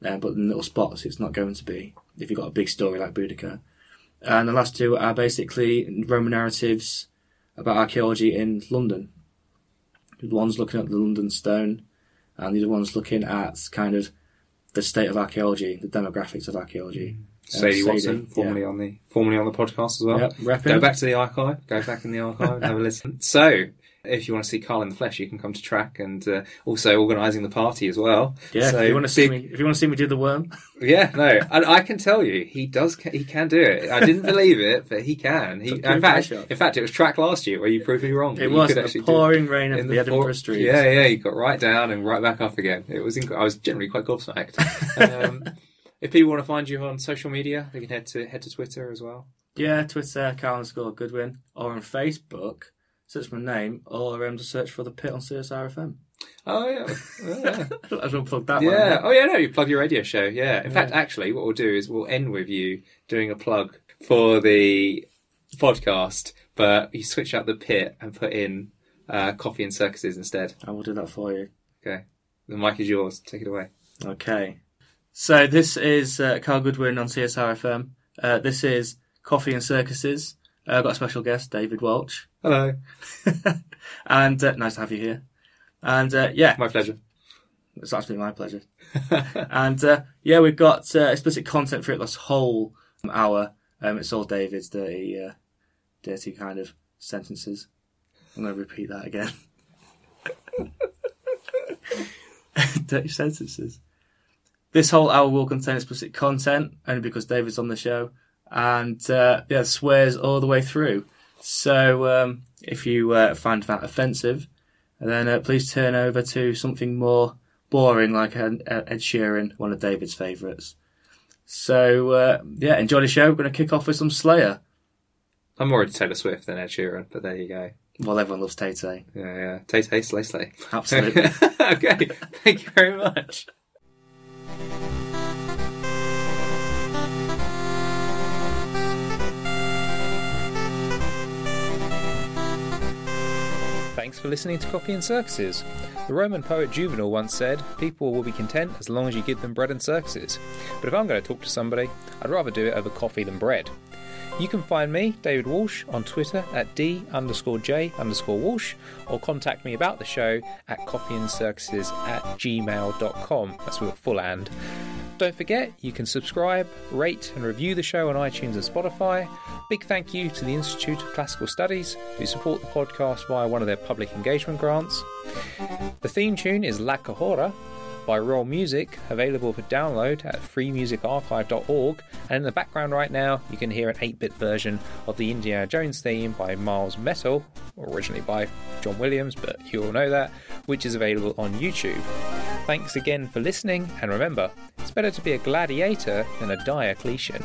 Uh, but in little spots, it's not going to be if you've got a big story like Boudica. And the last two are basically Roman narratives about archaeology in London. One's looking at the London Stone, and the other one's looking at kind of the state of archaeology, the demographics of archaeology. Sadie, Uh, Watson, formerly on the formerly on the podcast as well. Yep, repping. Go back to the archive. Go back in the archive and have a listen. So, if you want to see Carl in the flesh, you can come to TRAC and uh, also organising the party as well. Yeah, So if you want to see big- me, if you want to see me do the worm, Yeah, no, and I can tell you, he does. He can do it. I didn't believe it, but he can. He, in fact, in fact, it was TRAC last year where you proved me wrong. it was the pouring rain In the, Edinburgh four- streets. Yeah, yeah, you got right down and right back up again. It was. Inc- I was generally quite gobsmacked. um, if people want to find you on social media, they can head to head to Twitter as well. Yeah, Twitter, Carl Goodwin, or on Facebook, search my name, or um, just search for the pit on CSRFM. Oh yeah, Oh, yeah. I plug that yeah. one. Oh yeah, no, you plug your radio show. Yeah. In Yeah. fact, actually, what we'll do is we'll end with you doing a plug for the podcast, but you switch out the pit and put in uh, coffee and circuses instead. I will do that for you. Okay. The mic is yours. Take it away. Okay. So this is uh, Carl Goodwin on CSRFM. Uh, this is Coffee and Circuses. Uh, I've got a special guest, David Walsh. Hello. and uh, nice to have you here. And uh, yeah, My pleasure. it's actually my pleasure. and uh, yeah, we've got uh, explicit content for it this whole hour. Um, it's all David's dirty, uh, dirty kind of sentences. I'm going to repeat that again. dirty sentences. This whole hour will contain explicit content, only because David's on the show, and uh, yeah, swears all the way through. So um, if you uh, find that offensive, then uh, please turn over to something more boring like Ed, Sheeran, one of David's favourites. So uh, yeah, enjoy the show. We're going to kick off with some Slayer. I'm more into Taylor Swift than Ed Sheeran, but there you go. Well, everyone loves Tay Tay. Yeah, yeah. Tay Tay, slay, slay. Absolutely. okay. Thank you very much. Thanks for listening to Coffee and Circuses. The Roman poet Juvenal once said, People will be content as long as you give them bread and circuses. But if I'm going to talk to somebody, I'd rather do it over coffee than bread. You can find me, David Walsh, on Twitter at D underscore J underscore Walsh, or contact me about the show at coffeeandcircuses at gmail.com. That's with a full and. Don't forget, you can subscribe, rate, and review the show on iTunes and Spotify. Big thank you to the Institute of Classical Studies, who support the podcast via one of their public engagement grants. The theme tune is La Cahora by Royal Music, available for download at freemusicarchive.org. And in the background right now, you can hear an 8 bit version of the Indiana Jones theme by Miles Metal, originally by John Williams, but you all know that, which is available on YouTube. Thanks again for listening, and remember, it's better to be a gladiator than a Diocletian.